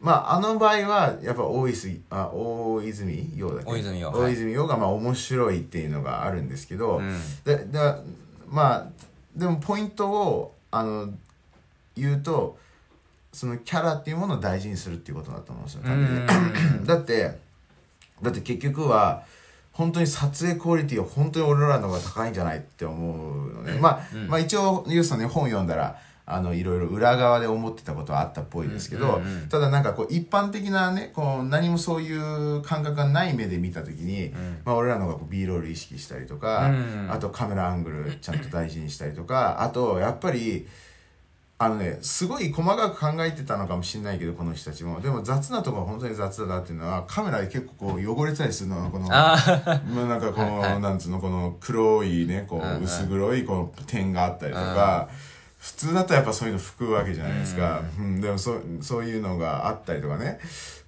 Speaker 2: まああの場合はやっぱ大泉あ大泉洋だっけ？
Speaker 1: 大泉洋
Speaker 2: 大泉洋がまあ面白いっていうのがあるんですけど、
Speaker 1: うん。
Speaker 2: ででまあでもポイントをあの言うとそのキャラっていうものを大事にするっていうことだと思うんですよだってだって結局は本当に撮影クオリティは本当に俺らの方が高いんじゃないって思うのね、まあ、まあ一応ユースさんね本読んだらあのいろいろ裏側で思ってたことはあったっぽいですけど、
Speaker 1: うんうんうん。
Speaker 2: ただなんかこう一般的なねこう何もそういう感覚がない目で見た時に、まあ、俺らの方がこう B ロール意識したりとか、
Speaker 1: うん。
Speaker 2: あとカメラアングルちゃんと大事にしたりとかあとやっぱりあのねすごい細かく考えてたのかもしれないけどこの人たちも。でも雑なところは本当に雑だなっていうのはカメラで結構こう汚れてたりするのこの
Speaker 1: あ
Speaker 2: まあなんかこの、なんつうのこの黒いねこ
Speaker 1: う
Speaker 2: 薄黒いこの点があったりとか、普通だったらやっぱそういうの拭くわけじゃないですか、うん。でもそそういうのがあったりとかね。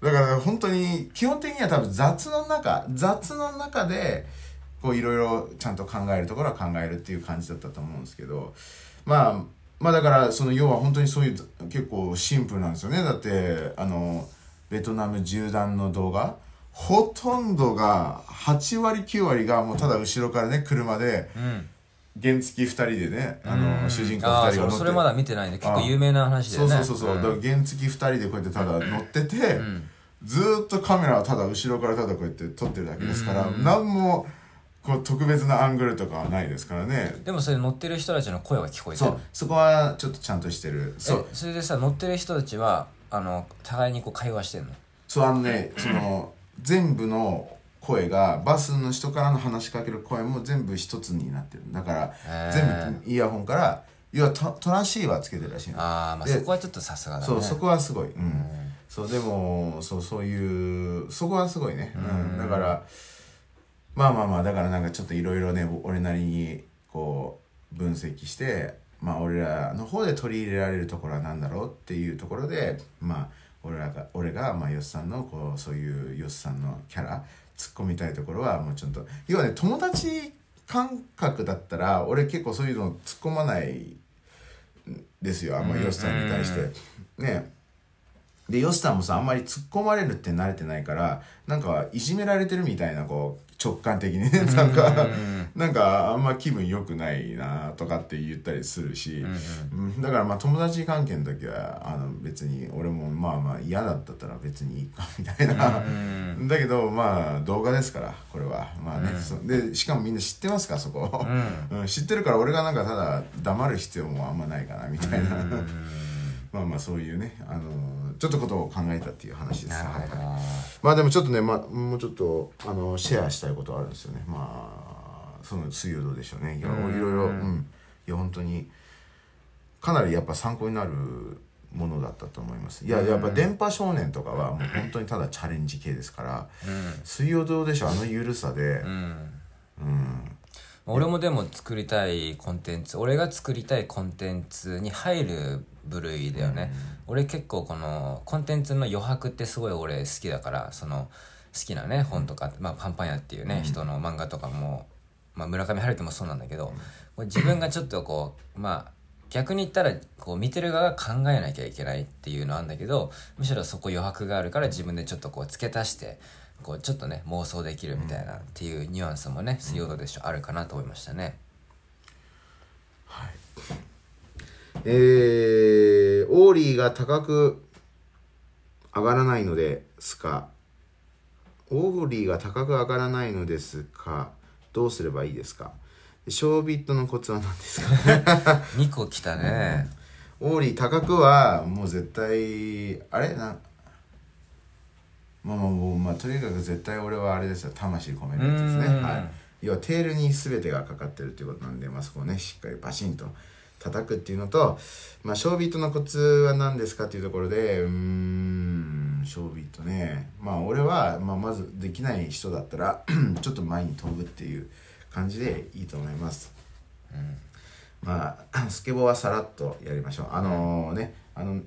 Speaker 2: だから本当に基本的には多分雑の中雑の中でこういろいろちゃんと考えるところは考えるっていう感じだったと思うんですけどまあまあだからその要は本当にそういう結構シンプルなんですよね。だってあのベトナム縦断の動画。ほとんどが8割9割がもうただ後ろからね車で
Speaker 1: うん。
Speaker 2: 原付2人でねあ
Speaker 1: うん。
Speaker 2: の主人公2
Speaker 1: あー
Speaker 2: 人が乗って。
Speaker 1: それまだ見てないんで結構有名な話だ
Speaker 2: そう
Speaker 1: よね
Speaker 2: そうそう。そう、だから原付2人でこうやってただ乗ってて、
Speaker 1: ん。
Speaker 2: ずーっとカメラはただ後ろからただこうやって撮ってるだけですから、
Speaker 1: うん。
Speaker 2: 何もこう特別なアングルとかはないですからね。
Speaker 1: でもそれ乗ってる人たちの声は聞こえてる。
Speaker 2: そう。そこはちょっとちゃんとしてる。そう。
Speaker 1: えそれでさ乗ってる人たちはあの互いにこう会話してんの？
Speaker 2: そうあのねその全部の声がバスの人からの話しかける声も全部一つになってる。だから全部イヤホンから要はトトランシーバーつけてるらしいの。
Speaker 1: ああまあ
Speaker 2: で
Speaker 1: そこはちょっとさすがだね。
Speaker 2: そうそこはすごい。うん、そうでもそうそういうそこはすごいね、うん。だからまあまあまあだからなんかちょっといろいろね俺なりにこう分析してまあ俺らの方で取り入れられるところは何だろうっていうところでまあ俺らが俺がまあヨスさんのこうそういうヨスさんのキャラ突っ込みたいところはもうちょっと要はね友達感覚だったら俺結構そういうの突っ込まないんですよあんまヨスさんに対して。ねでヨスさんもさあんまり突っ込まれるって慣れてないからなんかいじめられてるみたいなこう直感的にね。なんかなんかあんま気分良くないなとかって言ったりするし、うんだからまあ友達関係の時はあの別に俺もまあまあ嫌だったら別にいいかみたいな、だけどまあ動画ですからこれは。まあね、そでしかもみんな知ってますかそこ、うん。知ってるから俺がなんかただ黙る必要もあんまないかなみたいな、まあまあそういうねあのちょっとことを考えたっていう話です
Speaker 1: なるほど。
Speaker 2: はいまあでもちょっとね、まあ、もうちょっとあのシェアしたいことあるんですよね。まあその水曜どうでしょうね。いろいろうん。いや本当にかなりやっぱ参考になるものだったと思います。いややっぱ電波少年とかはもう本当にただチャレンジ系ですから「水曜どうでしょう」あの緩さで
Speaker 1: うん俺もでも作りたいコンテンツ俺が作りたいコンテンツに入る部類だよね、俺結構このコンテンツの余白ってすごい俺好きだからその好きなね本とか、まあ、パンパン屋っていうね、人の漫画とかも、まあ、村上春樹もそうなんだけど、これ自分がちょっとこうまあ逆に言ったらこう見てる側が考えなきゃいけないっていうのはあるんだけどむしろそこ余白があるから自分でちょっとこう付け足してこうちょっとね妄想できるみたいなっていうニュアンスもね水曜どうでしょうあるかなと思いましたね。
Speaker 2: えー、オーリーが高く上がらないのですか？オーリーが高く上がらないのですか？どうすればいいですか？小ビットのコツは何ですか？
Speaker 1: 2個来たね。
Speaker 2: オーリー高くはもう絶対あれ？なまあまあもうまあとにかく絶対俺はあれですよ。魂込めるやつですね。
Speaker 1: うん。
Speaker 2: はい。要はテールに全てがかかってるっていうことなんで、まあ、そこをねしっかりバシンと叩くっていうのと、まあ、ショービートのコツは何ですかっていうところでうーんショービートね。まあ俺は、まあ、まずできない人だったら ちょっと前に飛ぶっていう感じでいいと思います。まあ、スケボーはさらっとやりましょう。あのね、あの、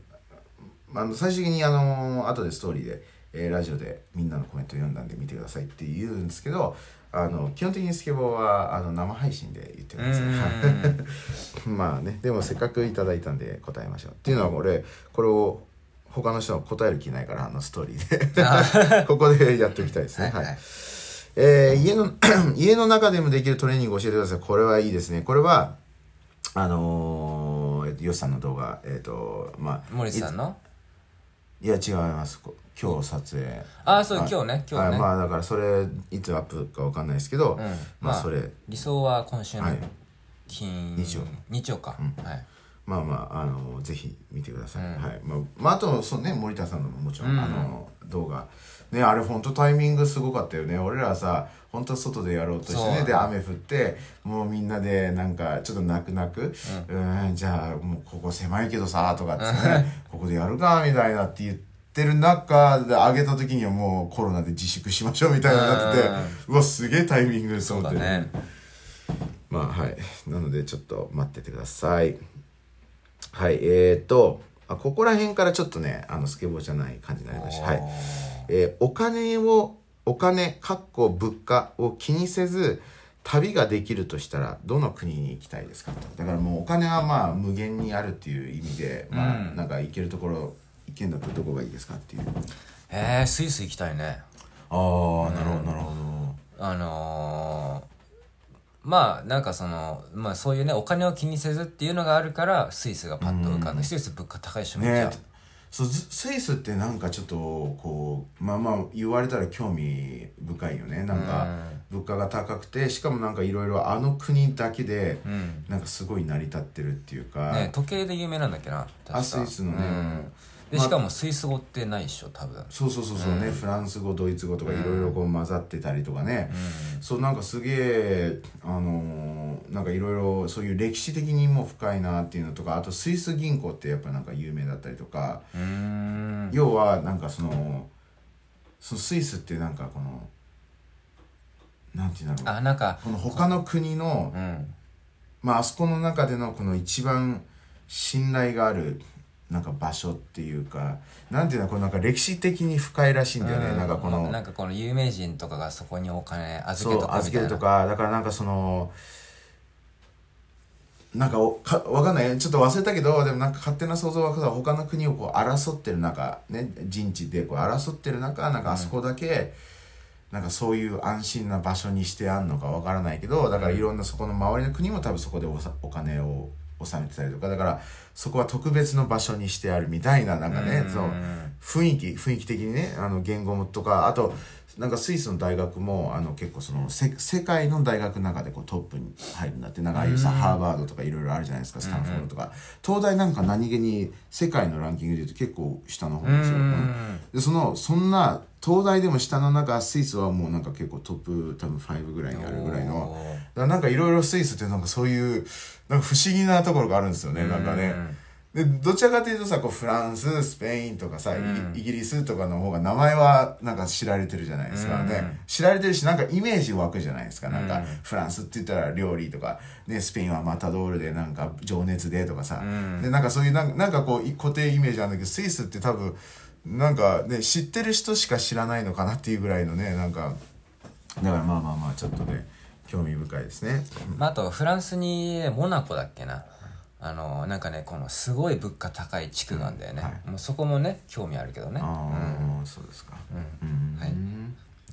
Speaker 2: あの最終的にあの後でストーリーで、えーラジオでみんなのコメント読んだんで見てくださいって言うんですけど、あの基本的にスケボーはあの生配信で言ってください。まあね、でもせっかくいただいたんで答えましょう。っていうのは俺、これを他の人は答える気ないから、あのストーリーで。ここでやっておきたいですね。
Speaker 1: はい
Speaker 2: はい。えー家の、家の中でもできるトレーニングを教えてください。これはいいですね。これは、あのー、えっと、ヨシさんの動画、えっ、と、まあ、
Speaker 1: 森さんの？
Speaker 2: いや、違います。こ今日撮影。
Speaker 1: ああそう
Speaker 2: はい
Speaker 1: 今日ね今日ね
Speaker 2: はい、まあ、だからそれ、いつアップかわかんないですけど、
Speaker 1: うん
Speaker 2: まあ、
Speaker 1: まあ
Speaker 2: それ、
Speaker 1: 理想は今週の
Speaker 2: はい
Speaker 1: 金
Speaker 2: 日曜
Speaker 1: 日曜かはい
Speaker 2: まあまあ、あのぜひ見てください。
Speaker 1: うん
Speaker 2: はい。まあ、まあ、あと、そうね、森田さんのももちろん、
Speaker 1: うん
Speaker 2: あの、動画。ね、あれ本当タイミングすごかったよね。俺らさ、本当外でやろうとしてね、で、雨降って、もうみんなで、なんか、ちょっと泣く泣く、うん、じゃあ、もうここ狭いけどさ、とかっつってね、ここでやるか、みたいなって言ってる中で、上げた時にはもうコロナで自粛しましょうみたいになってて、うわ、すげえタイミングと
Speaker 1: そう。だね
Speaker 2: まあはい。なのでちょっと待っててください。はい、えーと、あここら辺からちょっとね、あの、スケボーじゃない感じになりました。はい。えーお金を、お金、かっこ物価を気にせず、旅ができるとしたら、どの国に行きたいですかと。だからもうお金はまあ無限にあるっていう意味で、まあ
Speaker 1: うん
Speaker 2: なんか行けるところ、行けるんだったらどこがいいですかっていう。
Speaker 1: えー、スイス行きたいね
Speaker 2: ああ、なるほど、なるほど。
Speaker 1: あのーまあなんかそのまあそういうねお金を気にせずっていうのがあるからスイスがパッと浮かんで、スイス物価高いしめっちゃ、
Speaker 2: ねそうずスイスってなんかちょっとこうまあまあ言われたら興味深いよね。なんか物価が高くてしかもなんかいろいろあの国だけで
Speaker 1: うん。
Speaker 2: なんかすごい成り立ってるっていうか、
Speaker 1: ね時計で有名なんだっけな
Speaker 2: あスイスのね。
Speaker 1: うんで
Speaker 2: まあ
Speaker 1: しかもスイス語ってないっしょ多分。
Speaker 2: そうそうそうそうね、フランス語ドイツ語とかいろいろこう混ざってたりとかね、そうなんかすげえあのーなんかいろいろそういう歴史的にも深いなっていうのとかあとスイス銀行ってやっぱなんか有名だったりとか、要はなんかそのそのスイスってなんかこのなんていうんだろう。
Speaker 1: あなんか
Speaker 2: この他の国の
Speaker 1: うん。
Speaker 2: まああそこの中でのこの一番信頼があるなんか場所っていうかなんていうのこれなんか歴史的に深いらしいんだよね、
Speaker 1: う
Speaker 2: なんかこの
Speaker 1: なんかこの有名人とかがそこにお金預けとくみたいな。
Speaker 2: 預けるとかだからなんかそのなんかおかわかんない。ちょっと忘れたけどでもなんか勝手な想像は他の国をこう争ってる中ね陣地でこう争ってる中なんかあそこだけ、なんかそういう安心な場所にしてあんのかわからないけどだからいろんなそこの周りの国も多分そこでお金を納めてたりとかだからそこは特別の場所にしてあるみたいななんかね、
Speaker 1: うん。
Speaker 2: その雰囲気雰囲気的にねあの言語とかあとなんかスイスの大学もあの結構そのせ世界の大学の中でこうトップに入るんだって。なんかああいうさ、ハーバードとかいろいろあるじゃないですか。スタンフォードとか、東大なんか何気に世界のランキングで言うと結構下の方ですよ、
Speaker 1: うん
Speaker 2: うん。でそのそんな東大でも下の中スイスはもうなんか結構トップ多分5ぐらいにあるぐらいの。だからなんかいろいろスイスってなんかそういうなんか不思議なところがあるんですよね。なんかねでどちらかというとさこうフランススペインとかさ、イ
Speaker 1: うん。
Speaker 2: イギリスとかの方が名前はなんか知られてるじゃないですか、
Speaker 1: うん。
Speaker 2: ね知られてるしなんかイメージ湧くじゃないですか。なんか
Speaker 1: うん
Speaker 2: フランスって言ったら料理とか、ね、スペインはマタドールでなんか情熱でとかさ、
Speaker 1: うん。
Speaker 2: でなんかそういうなんかなんかこうい固定イメージあるんだけどスイスって多分なんかね知ってる人しか知らないのかなっていうぐらいのねなんかだからまあまあまあちょっとね興味深いですね。
Speaker 1: まあ、あとフランスにモナコだっけなあのなんかねこのすごい物価高い地区があるんだよね、
Speaker 2: は
Speaker 1: もうそこもね興味あるけどね。
Speaker 2: ああ、そうですか。
Speaker 1: うん。
Speaker 2: うん。
Speaker 1: はい。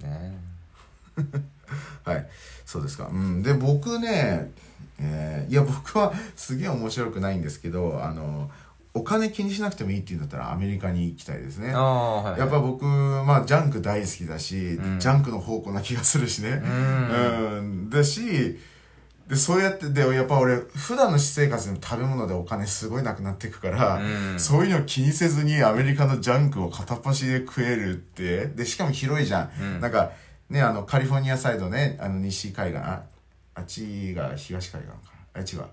Speaker 1: ね。
Speaker 2: はい、そうですか。うん、で、僕ね、えーいや、僕はすげえ面白くないんですけど、あの、お金気にしなくてもいいっていうんだったらアメリカに行きたいですね。
Speaker 1: はいはい。
Speaker 2: やっぱ僕、まあ、ジャンク大好きだし、
Speaker 1: ん。
Speaker 2: ジャンクの宝庫な気がするしね。
Speaker 1: うん。
Speaker 2: うん、だし、で、そうやって、で、やっぱ俺、普段の私生活でも食べ物でお金すごいなくなっていくから、
Speaker 1: うん。
Speaker 2: そういうの気にせずにアメリカのジャンクを片っ端で食えるって、で、しかも広いじゃん。
Speaker 1: うん。
Speaker 2: なんか、ねあのカリフォルニアサイドねあの西海岸。ああっちが東海岸かあ違う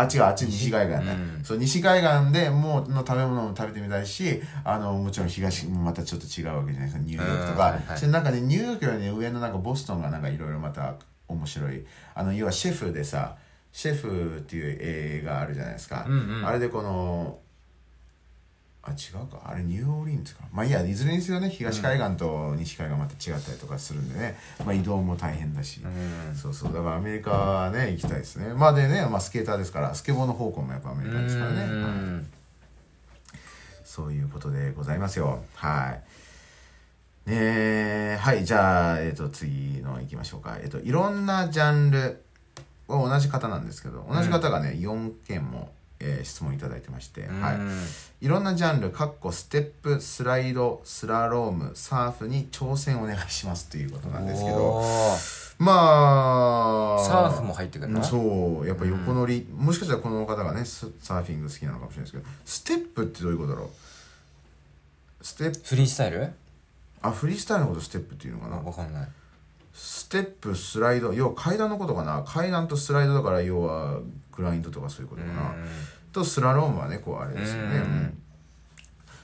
Speaker 2: あ違うあっち西海岸ね、
Speaker 1: うん。
Speaker 2: そう西海岸でもうの食べ物も食べてみたいしあのもちろん東もまたちょっと違うわけじゃないですか。ニューヨークとか、
Speaker 1: うんはいはい。
Speaker 2: それなんかねニューヨークよりね上のなんかボストンがなんかいろいろまた面白い。あの要はシェフでさシェフっていう映画あるじゃないですか、
Speaker 1: うんうん。
Speaker 2: あれでこのあ違うか。あれニューオーリンズかまあいいやいずれにせよね東海岸と西海岸また違ったりとかするんでね、まあ、移動も大変だし、
Speaker 1: うん。
Speaker 2: そうそう。だからアメリカはね行きたいですね。まあでね、まあ、スケーターですからスケボーの方向もやっぱアメリカですからね、
Speaker 1: う
Speaker 2: はい。
Speaker 1: ん
Speaker 2: そういうことでございますよ。はい。ねえはいじゃあ、えっと次の行きましょうか。えっといろんなジャンルは同じ方なんですけど同じ方がね、4件も、えー質問いただいてまして、はい
Speaker 1: うん。
Speaker 2: い。ろんなジャンル、かっこステップ、スライド、スラローム、サーフに挑戦お願いしますっていうことなんですけど、まあ、
Speaker 1: サーフも入ってくるの？
Speaker 2: そう、やっぱ横乗り、もしかしたらこの方がね、スサーフィング好きなのかもしれないですけど、ステップってどういうことだろう？ステップ、
Speaker 1: フリースタイル？
Speaker 2: あ、フリースタイルのことステップっていうのかな？
Speaker 1: わかんない。
Speaker 2: ステップ、スライド、要は階段のことかな？階段とスライドだから、要はグラインドとかそういうことかな。とスラロームはねこうあれですよね、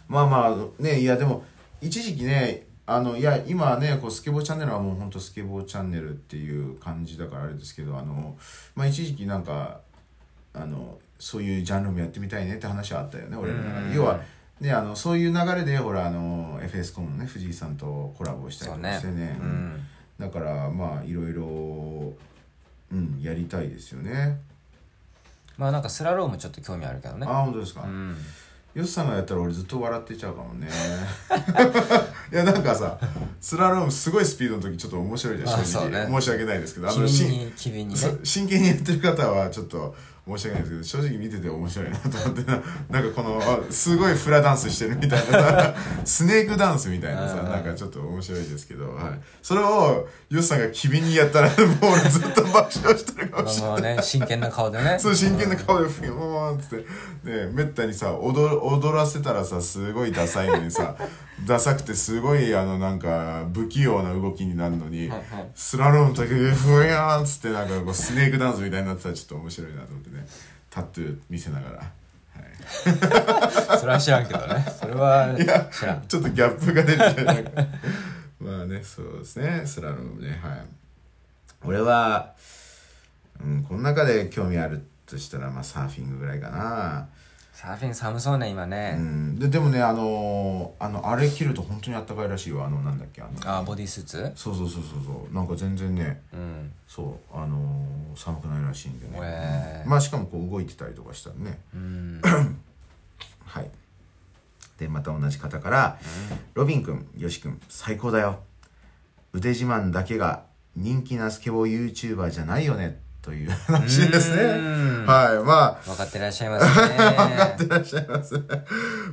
Speaker 2: まあまあねいやでも一時期ねあのいや今ねこうスケボーチャンネルはもうほんとスケボーチャンネルっていう感じだからあれですけどあのまあ一時期なんかあのそういうジャンルもやってみたいねって話はあったよね俺の中要はねあのそういう流れでほらあの FS コムのね藤井さんとコラボしたりとかしてね。
Speaker 1: う、ん。
Speaker 2: だからまあいろいろうんやりたいですよね
Speaker 1: まあなんかスラロームちょっと興味あるけどね。
Speaker 2: あ本当ですか、
Speaker 1: うん。
Speaker 2: ヨシさんがやったら俺ずっと笑ってちゃうかもね。いやなんかさスラロームすごいスピードの時ちょっと面白いじゃん正直、申し訳ないですけどあ
Speaker 1: 機
Speaker 2: のし
Speaker 1: 敏に機敏に
Speaker 2: 真剣にやってる方はちょっと申し訳ないですけど正直見てて面白いなと思ってな なんかこのあすごいフラダンスしてるみたいなさ スネークダンスみたいなさ
Speaker 1: うん
Speaker 2: なんかちょっと面白いですけど、はい、それをヨシさんが機敏にやったらもう俺ずっと爆笑してるかもしれない。
Speaker 1: ね真剣な顔でね。
Speaker 2: そう真剣な顔でふんもーんっつって。ねめったにさ踊る踊らせたらさすごいダサいのにさダサくてすごいあのなんか不器用な動きになるのに
Speaker 1: はいはい。
Speaker 2: スラロームの時でふやーんっつってなんかこうスネークダンスみたいになってたらちょっと面白いなと思ってね。タトゥー見せながら、はい、
Speaker 1: それは知らんけどね。それは知らん。
Speaker 2: ちょっとギャップが出てなんかまあねそうですね。スラロームねはい。俺は、うん、この中で興味あるとしたらまあサーフィングぐらいかな
Speaker 1: サーフィン寒そうね今
Speaker 2: う
Speaker 1: ね
Speaker 2: ん、ででもねあのーあのあれ着ると本当にあったかいらしいよあのなんだっけあの。
Speaker 1: あボディースーツ？
Speaker 2: そうそうそうそうそう。なんか全然ね
Speaker 1: うん。
Speaker 2: そうあのー寒くないらしいんでね、
Speaker 1: へー
Speaker 2: まあしかもこう動いてたりとかしたらね。
Speaker 1: うん。
Speaker 2: はい。でまた同じ方から、ロビンくんよしくん最高だよ。腕自慢だけが人気なスケボー YouTuber じゃないよねという話ですね。
Speaker 1: うん。
Speaker 2: はい。まあ
Speaker 1: 分かってらっしゃいますね。
Speaker 2: いらっしゃいます。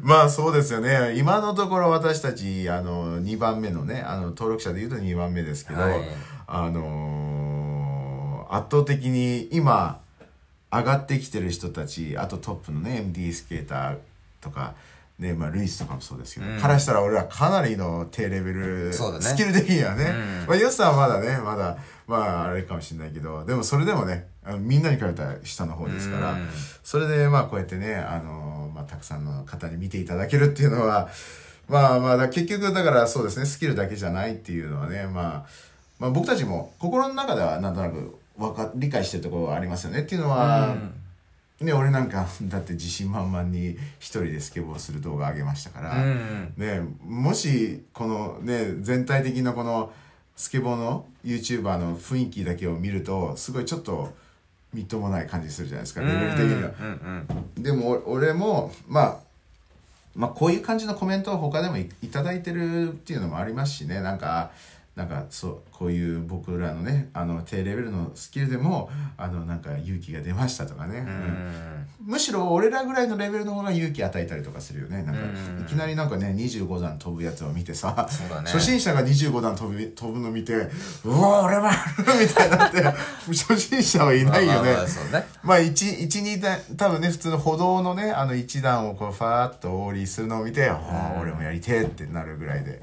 Speaker 2: まあそうですよね。今のところ私たち、あの、2番目のね、あの、登録者で言うと2番目ですけど、
Speaker 1: はい。
Speaker 2: あのー圧倒的に今、上がってきてる人たち、あとトップのね、MD スケーターとか、ね、まあ、ルイスとかもそうですけど、
Speaker 1: うん。
Speaker 2: からしたら俺らかなりの低レベル、スキル的にはね、
Speaker 1: うん。
Speaker 2: まあ、ヨスさんはまだね、まだ、まあ、あれかもしれないけど、でもそれでもね、あのみんなに比べたら下の方ですから、
Speaker 1: うん。
Speaker 2: それでまあこうやってね、あのまあ、たくさんの方に見ていただけるっていうのはまあまあだ結局だからそうですねスキルだけじゃないっていうのはね、まあ、まあ僕たちも心の中ではなんとなくわか理解してるところはありますよねっていうのは、ね俺なんかだって自信満々に一人でスケボーする動画上げましたから、
Speaker 1: うん。
Speaker 2: ね、もしこのね全体的なこのスケボーの YouTuber の雰囲気だけを見るとすごいちょっとみっともない感じするじゃないですかレベル的には。でもお俺も、まあ、まあこういう感じのコメントを他でもいいただいてるっていうのもありますしね。なんかなんかそうこういう僕らのねあの低レベルのスキルでもあのなんか勇気が出ましたとかね、
Speaker 1: う
Speaker 2: うん。
Speaker 1: ん
Speaker 2: むしろ俺らぐらいのレベルの方が勇気与えたりとかするよね。なんか
Speaker 1: うん。
Speaker 2: いきなりなんかね25段飛ぶやつを見てさ、
Speaker 1: ね。
Speaker 2: 初心者が25段飛ぶ飛ぶの見てうわ俺はみたいになって 初心者はいないよね、
Speaker 1: まあまあまあそうね。
Speaker 2: まあ、1、1、2段、多分ね、普通の歩道のね、あの1段をこう、ファーっとオーリーするのを見て、ああ、俺もやりてえってなるぐらいで。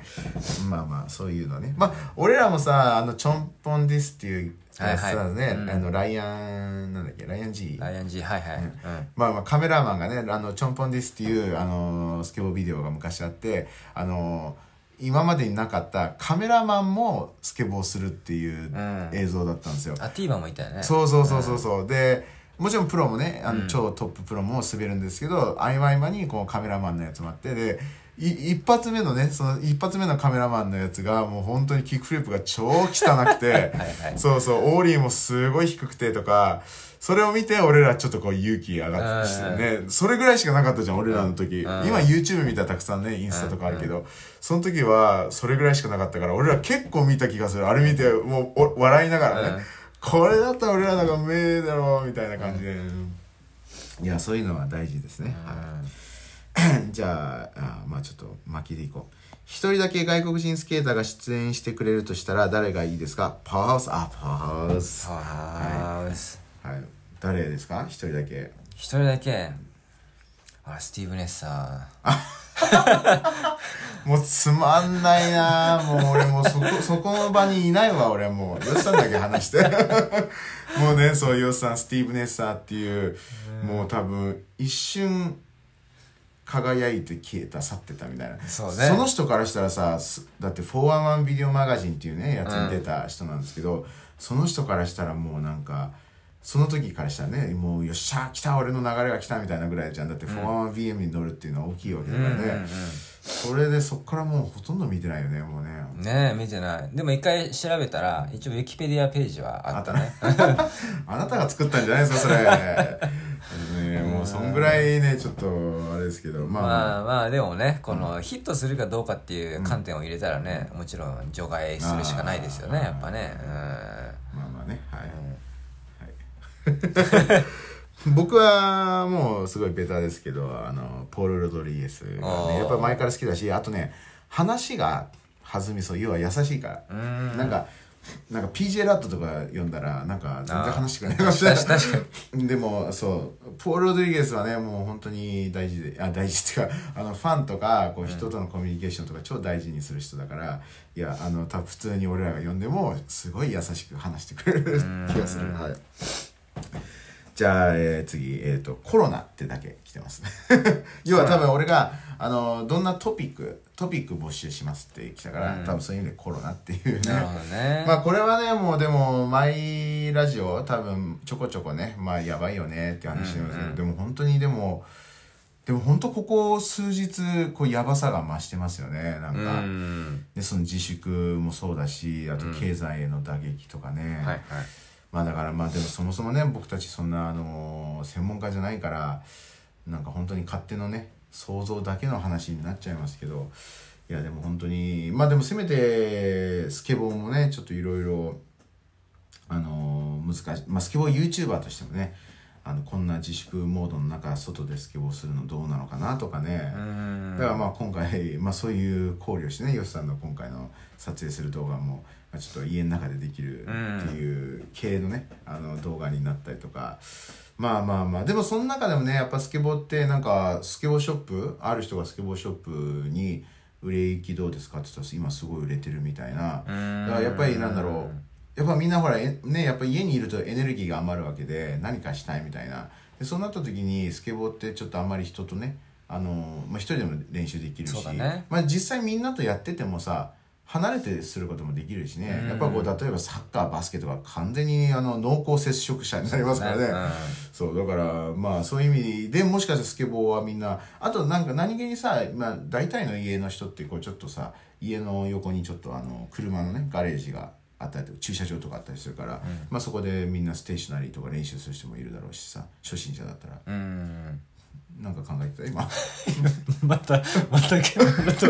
Speaker 2: まあまあ、そういうのね。まあ、俺らもさ、あの、チョンポンディスっていう、
Speaker 1: はいはい。
Speaker 2: さ、ね、
Speaker 1: うん。
Speaker 2: あの、ライアン、なんだっけ、ライアン G。
Speaker 1: ライアン G はいはい、うん。
Speaker 2: まあまあ、カメラマンがね、あの、チョンポンディスっていう、あの、スケボービデオが昔あって、あの、今までになかったカメラマンもスケボーするっていう
Speaker 1: うん。
Speaker 2: 映像だったんですよ。
Speaker 1: あティーバもいたよね。
Speaker 2: そうそうそうそうそう、でもちろんプロもねあの、
Speaker 1: うん。
Speaker 2: 超トッププロも滑るんですけど合間合間にこうカメラマンのやつもあってでい一発目のねその一発目のカメラマンのやつがもう本当にキックフリップが超汚くて
Speaker 1: はい
Speaker 2: そうそうオーリーもすごい低くてとかそれを見て俺らちょっとこう勇気上がってきてね。それぐらいしかなかったじゃん俺らの時。
Speaker 1: うん。
Speaker 2: 今 YouTube 見たらたくさんねインスタとかあるけど。その時はそれぐらいしかなかったから俺ら結構見た気がする。あれ見てもうお笑いながらね、
Speaker 1: うん。
Speaker 2: これだったら俺らのが目だろうみたいな感じで、いやそういうのは大事ですね、はい、じゃああまあちょっと巻きでいこう。一人だけ外国人スケーターが出演してくれるとしたら誰がいいですか？パワーハウス。あパワーハウス。は
Speaker 1: ああ
Speaker 2: い。誰ですか？一人だけ。
Speaker 1: 一人だけ。あスティーブ・ネッサ
Speaker 2: もうつまんないな。もう俺もうそこ そこの場にいないわ。俺はもう。ヨッさんだけ話して。もうねそうヨッさんスティーブ・ネッサーっていうもう多分一瞬輝いて消えた去ってたみたいな。
Speaker 1: そうね。
Speaker 2: の人からしたらさすだって411ビデオマガジンっていうねやつに出た人なんですけど、その人からしたらもうなんかその時からしたらねもうよっしゃ来た俺の流れが来たみたいなぐらいじゃん。だって 411BM に乗るっていうのは大きいわけ
Speaker 1: ー
Speaker 2: だからね、
Speaker 1: うんうん
Speaker 2: それでそっからもうほとんど見てないよねもうね。
Speaker 1: うんねえ見てない。でも一回調べたら一応ウィキペディアページはあったね。
Speaker 2: あなたが作ったんじゃないですかそれ。ねもうそんぐらいねちょっとあれですけどまあ、
Speaker 1: まあまあでもねこのヒットするかどうかっていう観点を入れたらねもちろん除外するしかないですよねやっぱね。
Speaker 2: まあまあねはい、
Speaker 1: うん。
Speaker 2: はい 僕はもうすごいベタですけどあのポール・ロドリゲスがねやっぱ前から好きだしあとね話が弾みそう要は優しいから、
Speaker 1: うん。
Speaker 2: なんかなんか PJ ラットとか読んだらなんか全然話してくれないかもし
Speaker 1: 確かに確かに。
Speaker 2: でもそうポール・ロドリゲスはねもう本当に大事であ大事っていうかあのファンとかこう人とのコミュニケーションとか超大事にする人だからいやあの多分普通に俺らが呼んでもすごい優しく話してくれる気がする。はいじゃあ、えー次、えっ、と、コロナってだけ来てます。要は多分俺が、あの、どんなトピック、トピック募集しますって来たから、
Speaker 1: うん。
Speaker 2: 多分そういう意味でコロナっていうね。
Speaker 1: ね。
Speaker 2: まあこれはねもうでもマイラジオ多分ちょこちょこねまあやばいよねって話してますけど、
Speaker 1: うんうん
Speaker 2: でも本当にでもでも本当ここ数日こうやばさが増してますよね。なん
Speaker 1: う
Speaker 2: か、
Speaker 1: ん。
Speaker 2: でその自粛もそうだしあと経済への打撃とかね、
Speaker 1: はいはい
Speaker 2: まあだからまあでもそもそもね僕たちそんなあの専門家じゃないからなんか本当に勝手のね想像だけの話になっちゃいますけどいやでも本当にまあでもせめてスケボーもねちょっといろいろあの難しいまあスケボー YouTuber としてもねあのこんな自粛モードの中外でスケボーするのどうなのかなとかね、
Speaker 1: うん。
Speaker 2: だからまあ今回、まあ、そういう考慮してねヨシさんの今回の撮影する動画も、まあ、ちょっと家の中でできるっていう系のねあの動画になったりとか。まあまあまあ。でもその中でもねやっぱスケボーってなんかスケボーショップある人がスケボーショップに売れ行きどうですかって言ったら今すごい売れてるみたいな。
Speaker 1: うん。
Speaker 2: だからやっぱりなんだろう。やっぱみんなほらえねやっぱ家にいるとエネルギーが余るわけで何かしたいみたいな。でそうなった時にスケボーってちょっとあんまり人とねあの、まあ、一人でも練習できるし。
Speaker 1: ね。
Speaker 2: まあ、実際みんなとやっててもさ離れてすることもできるしね、
Speaker 1: うん。
Speaker 2: やっぱこう例えばサッカーバスケとか完全にあの濃厚接触者になりますからね。
Speaker 1: うん。
Speaker 2: そうだからまあそういう意味でもしかしたらスケボーはみんなあとなんか何気にさ、まあ、大体の家の人ってこうちょっとさ家の横にちょっとあの車のねガレージがあったりとか駐車場とかあったりするから、まあ、そこでみんなステーショナリーとか練習する人もいるだろうしさ初心者だったら。
Speaker 1: うん。
Speaker 2: なんか考えてた？今。
Speaker 1: またまたまた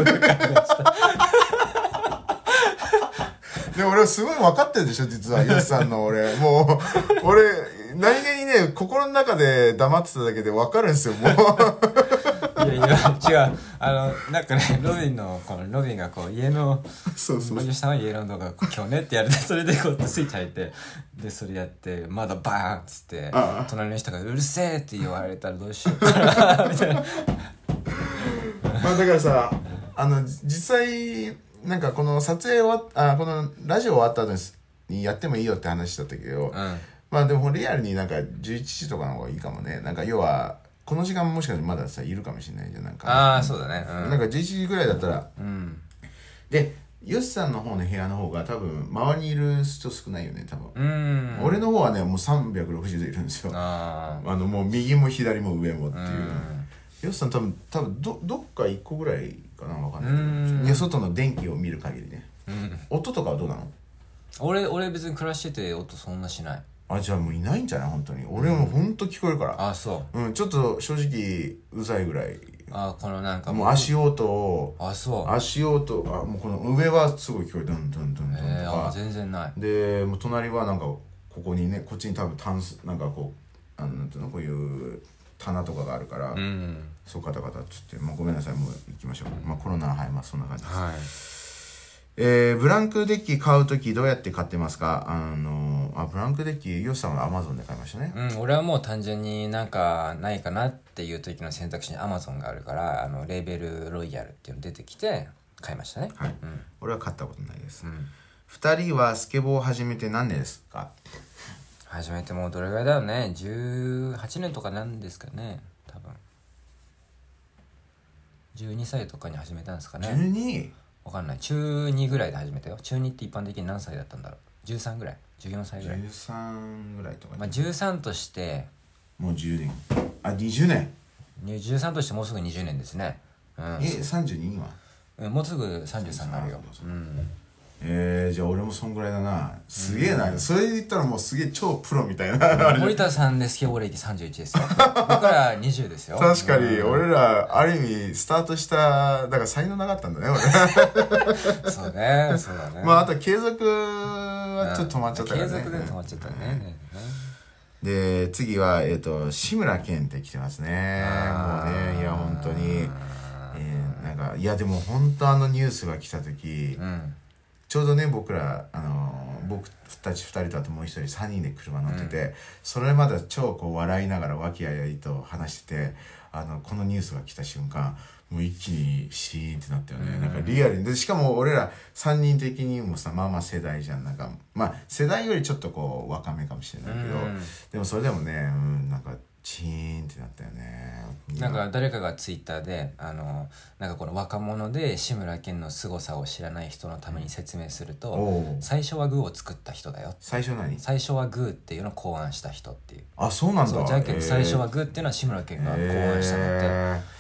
Speaker 2: で俺すごい分かってるでしょ実は ヨシさんの俺。もう俺何気にね心の中で黙ってただけで分かるんですよもう。
Speaker 1: いやいや違う。あのなんかねロビンのこのロビンがこう家の
Speaker 2: そうそう。
Speaker 1: 吉さんは家の動画今日ねってやるてそれでこうスイッチ入ってでそれやってまだバーンっつって
Speaker 2: ああ。
Speaker 1: 隣の人が「うるせえ!」って言われたらどうしようかなみたいな。
Speaker 2: まあだからさあの実際なんかこの撮影終わっあこのラジオ終わった後にやってもいいよって話だったけど、
Speaker 1: うん。
Speaker 2: まあでもリアルになんか11時とかの方がいいかもね。なんか要はこの時間もしかしてまださいるかもしれないじゃんなんか。
Speaker 1: ああそうだね。うん。
Speaker 2: なんか11時ぐらいだったら。
Speaker 1: うん。
Speaker 2: でヨシさんの方の部屋の方が多分周りにいる人少ないよね多分、
Speaker 1: うん。
Speaker 2: 俺の方はねもう360度いるんですよ。あ
Speaker 1: あ
Speaker 2: のもう右も左も上もっていう、
Speaker 1: あうん。
Speaker 2: ヨシさん多分多分どどっか1個ぐらいかなわかんない
Speaker 1: うん。
Speaker 2: けどいや外の電気を見る限りね。
Speaker 1: うん。
Speaker 2: 音とかはどうなの？
Speaker 1: 俺俺別に暮らしてて音そんなしない。
Speaker 2: あじゃあもういないんじゃない？本当に。俺も本当聞こえるから。
Speaker 1: あそう。
Speaker 2: うんちょっと正直うざいぐらい。
Speaker 1: あこのなんか。
Speaker 2: もう足音を。
Speaker 1: あそう。
Speaker 2: 足音あもうこの上はすごい聞こえるドンドンドンドンとか、
Speaker 1: えー、あ全然ない。
Speaker 2: でもう隣はなんかここにねこっちに多分タンスなんかこうあのなんていうの？こういう棚とかがあるから、
Speaker 1: うん。
Speaker 2: そうカタカタっつって、まあ、ごめんなさいもう行きましょう、まあ、コロナはいまあそんな感じです、
Speaker 1: はい。
Speaker 2: えーブランクデッキ買う時どうやって買ってますか？あのあブランクデッキヨシさんはアマゾンで買いましたね、
Speaker 1: うん、俺はもう単純になんかないかなっていう時の選択肢に Amazon があるからあのレーベルロイヤルっていうの出てきて買いましたね。
Speaker 2: はい、
Speaker 1: うん。
Speaker 2: 俺は買ったことないです、
Speaker 1: うん。
Speaker 2: 二人はスケボーを始めて何年ですか？
Speaker 1: 始めてもうどれぐらいだよね。18年とかなんですかね多分。12歳とかに始めたんですかね。
Speaker 2: 12?
Speaker 1: わかんない。中2ぐらいで始めたよ。中2って一般的に何歳だったんだろう。13ぐらい。14歳ぐらい。
Speaker 2: 13ぐらいとか、
Speaker 1: まあ13として。
Speaker 2: もう10年。あ20年。
Speaker 1: 13としてもうすぐ20年ですね。うん。
Speaker 2: え32今？
Speaker 1: うんもうすぐ33になるよ。うん
Speaker 2: えー、じゃあ俺もそんぐらいだな。すげえな、それで言ったらもうすげえ超プロみたいな。
Speaker 1: 森田さんでスケボー歴31ですよ。僕ら20ですよ。
Speaker 2: 確かに
Speaker 1: うん。
Speaker 2: 俺らある意味スタートしただから才能なかったんだね俺。
Speaker 1: そうねそうだね。
Speaker 2: まああと継続はちょっと止まっちゃったね、
Speaker 1: 継続で止まっちゃったねね
Speaker 2: で次はえっ、と志村けんって来てますね。もうねいや本当に、えーなんかいやでも本当あのニュースが来た時、
Speaker 1: うん
Speaker 2: ちょうどね僕らあの僕たち2人とあともう一人3人で車乗ってて、それまで超こう笑いながら和気あいあいと話しててあのこのニュースが来た瞬間もう一気にシーンってなったよね、なんかリアルに。でしかも俺ら3人的にもさまあまあ世代じゃん。なんかまあ世代よりちょっとこう若めかもしれないけど、
Speaker 1: うん。
Speaker 2: でもそれでもね、うん、なんかチーンってなったよね。
Speaker 1: なんか誰かがツイッターであのなんかこの若者で志村けんの凄さを知らない人のために説明すると最初はグーを作った人だよ。
Speaker 2: 最初何？
Speaker 1: 最初はグーっていうのを考案した人っていう。
Speaker 2: あそうなんだ。
Speaker 1: そうじゃんけ最初はグーっていうのは志村けんが考案したのって、
Speaker 2: えー。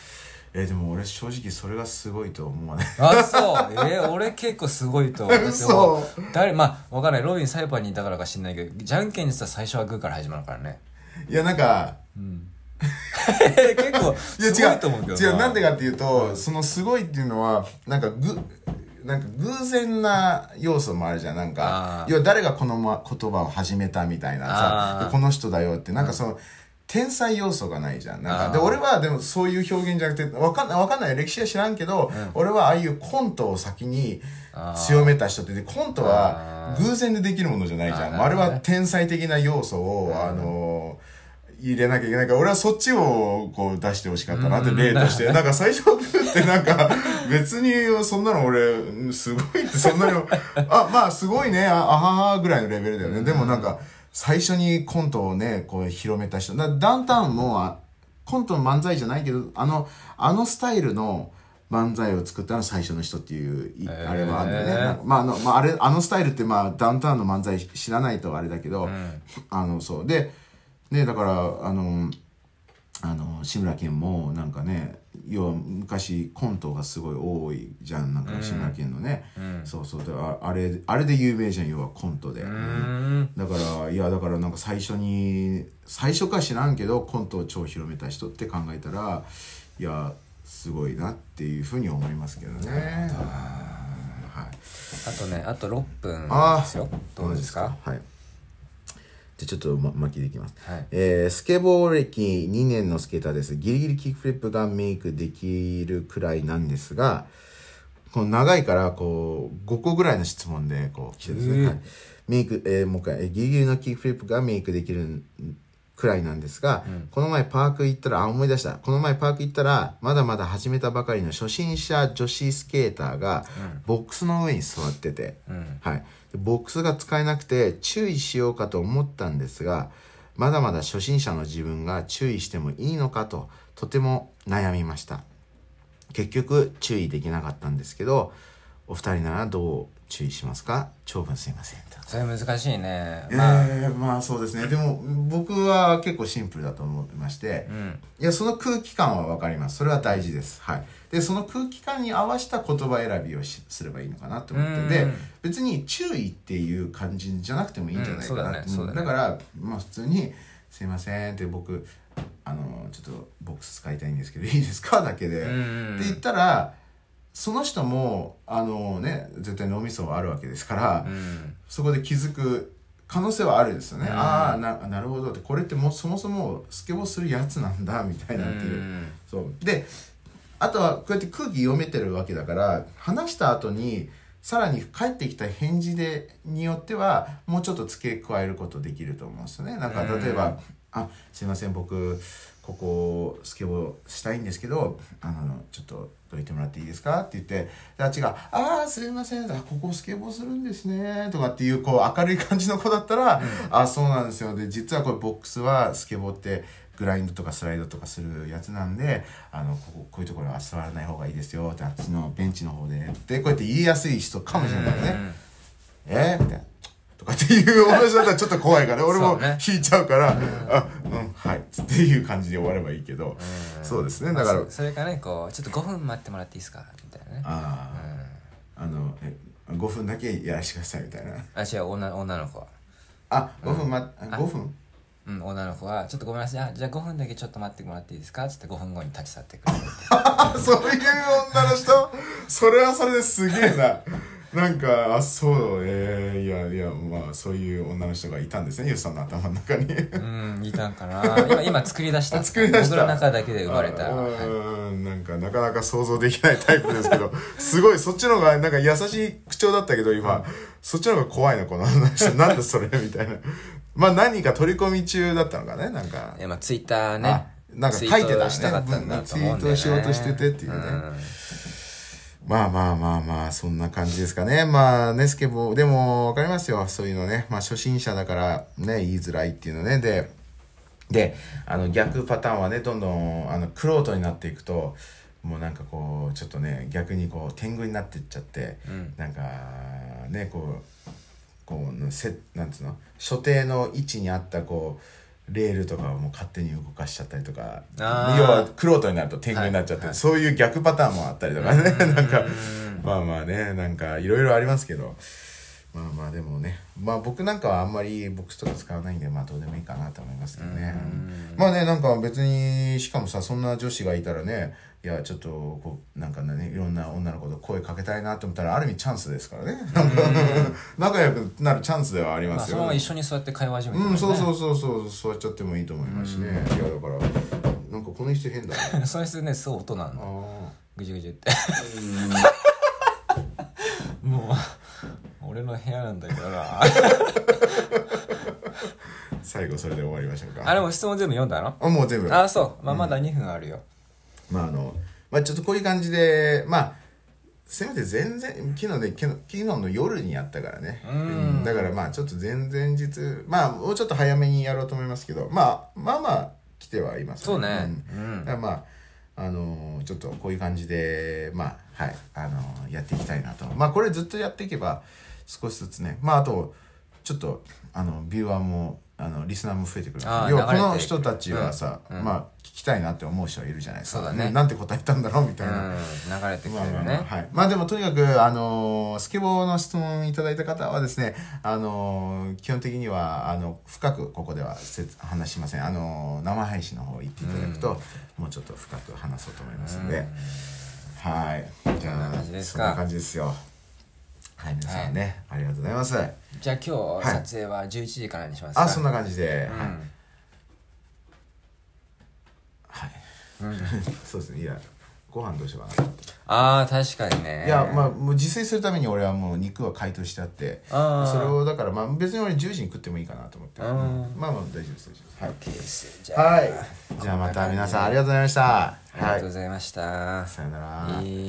Speaker 2: えーでも俺正直それがすごいと思わない。
Speaker 1: あそう。えー俺結構すごいと思う。だって
Speaker 2: 嘘
Speaker 1: もう誰まあわかんない。ロビンサイパーにいたからか知んないけどじゃんけんにしたら最初はグーから始まるからね。
Speaker 2: いやなんか
Speaker 1: うん。結構
Speaker 2: いや
Speaker 1: すごいと思うけど
Speaker 2: 違うなんでかっていうと、そのすごいっていうのはなんかぐなんか偶然な要素もあるじゃんなんか。要は誰がこの、ま、言葉を始めたみたいなさこの人だよってなんかその、天才要素がないじゃん。なんかで俺はでもそういう表現じゃなくてわかんないわかんない歴史は知らんけど、俺はああいうコントを先に強めた人ってでコントは偶然でできるものじゃないじゃん。
Speaker 1: あー
Speaker 2: あれは天才的な要素を、あの入れなきゃいけないから俺はそっちをこう出してほしかったなって例として。なんか最初ってなんか別にそんなの俺うんすごいってそんなにあまあすごいね。ああははぐらいのレベルだよね。でもなんか最初にコントをねこう広めた人。だダウンタウンもあコントの漫才じゃないけどあのあのスタイルの漫才を作ったのは最初の人っていうあれはあるんだよねまああの、まあ、あれあのスタイルってまあダウンタウンの漫才知らないとあれだけど、あのそう。でねだからあのあの志村けんもなんかね要は昔コントがすごい多いじゃんなんか志村けんのね、
Speaker 1: うん。
Speaker 2: そうそうでああれあれで有名じゃん要はコントで、
Speaker 1: うーん。
Speaker 2: だからいやだからなんか最初に最初か知らんけどコントを超広めた人って考えたらいやすごいなっていうふうに思いますけどね。はい。
Speaker 1: あとねあと6分
Speaker 2: あ
Speaker 1: ですよ。どうですか？
Speaker 2: はいじゃあちょっと、ま、巻きでいきます、
Speaker 1: はい。
Speaker 2: えースケボー歴2年のスケーターです。ギリギリキックフリップがメイクできるくらいなんですがこの長いからこう5個ぐらいの質問でこう来てですね、はい、メイク、えーもう一回えーギリギリのキックフリップがメイクできるくらいなんですが、この前パーク行ったらあ思い出した。この前パーク行ったらまだまだ始めたばかりの初心者女子スケーターがボックスの上に座ってて、
Speaker 1: うん。
Speaker 2: はい、でボックスが使えなくて注意しようかと思ったんですがまだまだ初心者の自分が注意してもいいのかととても悩みました。結局注意できなかったんですけどお二人ならどう注意しますか？長文すいませんと。
Speaker 1: それ難しいね。まあ、
Speaker 2: えーまあ。そうですね。でも僕は結構シンプルだと思いまして、
Speaker 1: うん。
Speaker 2: いやその空気感は分かります。それは大事です。はい。でその空気感に合わせた言葉選びをしすればいいのかなと思って
Speaker 1: うん。
Speaker 2: で別に注意っていう感じじゃなくてもいいんじゃないかな
Speaker 1: う。んそうだね。だね
Speaker 2: からまあ普通に「すいません」って僕あのちょっとボックス使いたいんですけどいいですか？だけで、
Speaker 1: うん。
Speaker 2: って言ったらその人もあのね絶対脳みそはあるわけですから、
Speaker 1: うん。
Speaker 2: そこで気づく可能性はあるんですよね、
Speaker 1: うん。
Speaker 2: ああななるほどって。これってもうそもそもスケボーするやつなんだみたいになってる、
Speaker 1: う。ん。
Speaker 2: そう。であとはこうやって空気読めてるわけだから話した後にさらに返ってきた返事でによってはもうちょっと付け加えることできると思うんですよね。なんか
Speaker 1: うん。
Speaker 2: 例えば「あすいません僕ここスケボーしたいんですけどあのちょっとどいてもらっていいですか?」って言ってであっちが「ああすいません。あここスケボーするんですね」とかっていうこう明るい感じの子だったら「あそうなんですよ」で実はこれボックスはスケボーってグラインドとかスライドとかするやつなんであのこここういうところは座らない方がいいですよってあっちのベンチの方ででこうやって言いやすい人かもしれないね。え？ーみたいな。とかっていうお話だったらちょっと怖いから、俺も引いちゃうから、あ、うん、はい、っていう感じで終わればいいけど、そうですね、だから、
Speaker 1: まあそそれからねこうちょっと5分待ってもらっていいですか？みたいなね。
Speaker 2: ああ、あの、え、5分だけやらせてくださいみたいな。
Speaker 1: あ違う女女の子は。
Speaker 2: あ、5分ま、あ5分？
Speaker 1: うん女の子はちょっとごめんなさい。あじゃあ5分だけちょっと待ってもらっていいですか？っつって5分後に立ち去ってくれる
Speaker 2: あ、そういう女の人？それはそれですげえな。なんか、あ、そう、えー、いやいや、まあ、そういう女の人がいたんですね、ユウさんの頭の中に。
Speaker 1: うんいたんかな。今今作り出した。
Speaker 2: あ作り出した。
Speaker 1: 僕の中だけで生まれた、
Speaker 2: う
Speaker 1: はい。
Speaker 2: ーんなんかなかなか想像できないタイプですけどすごいそっちの方がなんか優しい口調だったけど今、そっちの方が怖いなこの話。なんだそれみたいな。まあ何か取り込み中だったのかねなんか。
Speaker 1: えまあツイッターね。
Speaker 2: あなんか書いてたね。
Speaker 1: したかったんだと思うんだよね。
Speaker 2: ツイートしようとしててっていうね。
Speaker 1: ん
Speaker 2: まあまあまあまあそんな感じですかね。まあねスケボーでもわかりますよ。そういうのね。まあ初心者だからね言いづらいっていうのね。でであの逆パターンはねどんどんあのクロートになっていくともうなんかこうちょっとね逆にこう天狗になっていっちゃって、
Speaker 1: うん。
Speaker 2: なんかねこうこうせなんつうの？所定の位置にあったこうレールとかをもう勝手に動かしちゃったりとか要はクロー。トになると天狗になっちゃって、
Speaker 1: はい。はい
Speaker 2: そういう逆パターンもあったりとかね。なんか
Speaker 1: うん
Speaker 2: まあまあねなんかいろいろありますけど。まあまあでもね。まあ僕なんかはあんまりボックスとか使わないんでまあどうでもいいかなと思いますけどね。まあねなんか別にしかもさそんな女子がいたらねいやちょっとこうなんかねいろんな女の子と声かけたいなと思ったらある意味チャンスですからね。仲良くなるチャンスではあり
Speaker 1: まあ
Speaker 2: ますよ、
Speaker 1: そのまま一緒に座って会話始めて
Speaker 2: うんそうそううそうそう座っちゃってもいいと思いますしね。いやだからなんかこの人変だな。
Speaker 1: それすねすごい音なん
Speaker 2: あ
Speaker 1: だ
Speaker 2: ー。
Speaker 1: ぐじゅぐじゅって。もう俺の部屋なんだけどな
Speaker 2: 最後それで終わりましょうか。
Speaker 1: あれも質問全部読んだの？
Speaker 2: あもう全部。
Speaker 1: あそう。まあまだ2分あるよ
Speaker 2: まああの、まあちょっとこういう感じで、まあ、せめて全然、昨日ね、昨日の夜にやったからね。
Speaker 1: うん。
Speaker 2: だからまあちょっと前々日、まあもうちょっと早めにやろうと思いますけど、まあ、まあまあ来てはいます
Speaker 1: そうね。
Speaker 2: う
Speaker 1: うん。ん
Speaker 2: だからまあ、あのーちょっとこういう感じで、まあ、はい、あのーやっていきたいなと。まあこれずっとやっていけば、少しずつね、まああと、ちょっと、あの、ビューアーも、あの、リスナーも増えてくる要はこの人たちはさ、
Speaker 1: うん。うん
Speaker 2: まあ聞きたいなって思う人はいるじゃないですか。
Speaker 1: ね。
Speaker 2: なんて答えたんだろうみたいな。
Speaker 1: うん流れてく
Speaker 2: まあまあまあ
Speaker 1: れるね
Speaker 2: はい、まあでもとにかく、あのースケボーの質問いただいた方はですね、あのー基本的にはあの深くここではせ話しません、あのー生配信の方行っていただくと、もうちょっと深く話そうと思いますので、はい。じゃあそんな感じですよはい皆さんね、ありがとうございます。
Speaker 1: じゃあ今日
Speaker 2: はい
Speaker 1: 撮影は11時からにしますか？
Speaker 2: あそんな感じで、
Speaker 1: うん。
Speaker 2: はい、そうですね。いやご飯どうしようかな。
Speaker 1: ああ確かにね。
Speaker 2: いやまあもう自炊するために俺はもう肉は解凍してあって
Speaker 1: あー。
Speaker 2: それをだからまあ別に俺10時に食ってもいいかなと思って、
Speaker 1: うん。
Speaker 2: まあまあ大丈夫です大丈夫です。はい。はい。じゃあまた皆さんありがとうございました。
Speaker 1: ありがとうございました、
Speaker 2: さよなら。
Speaker 1: いい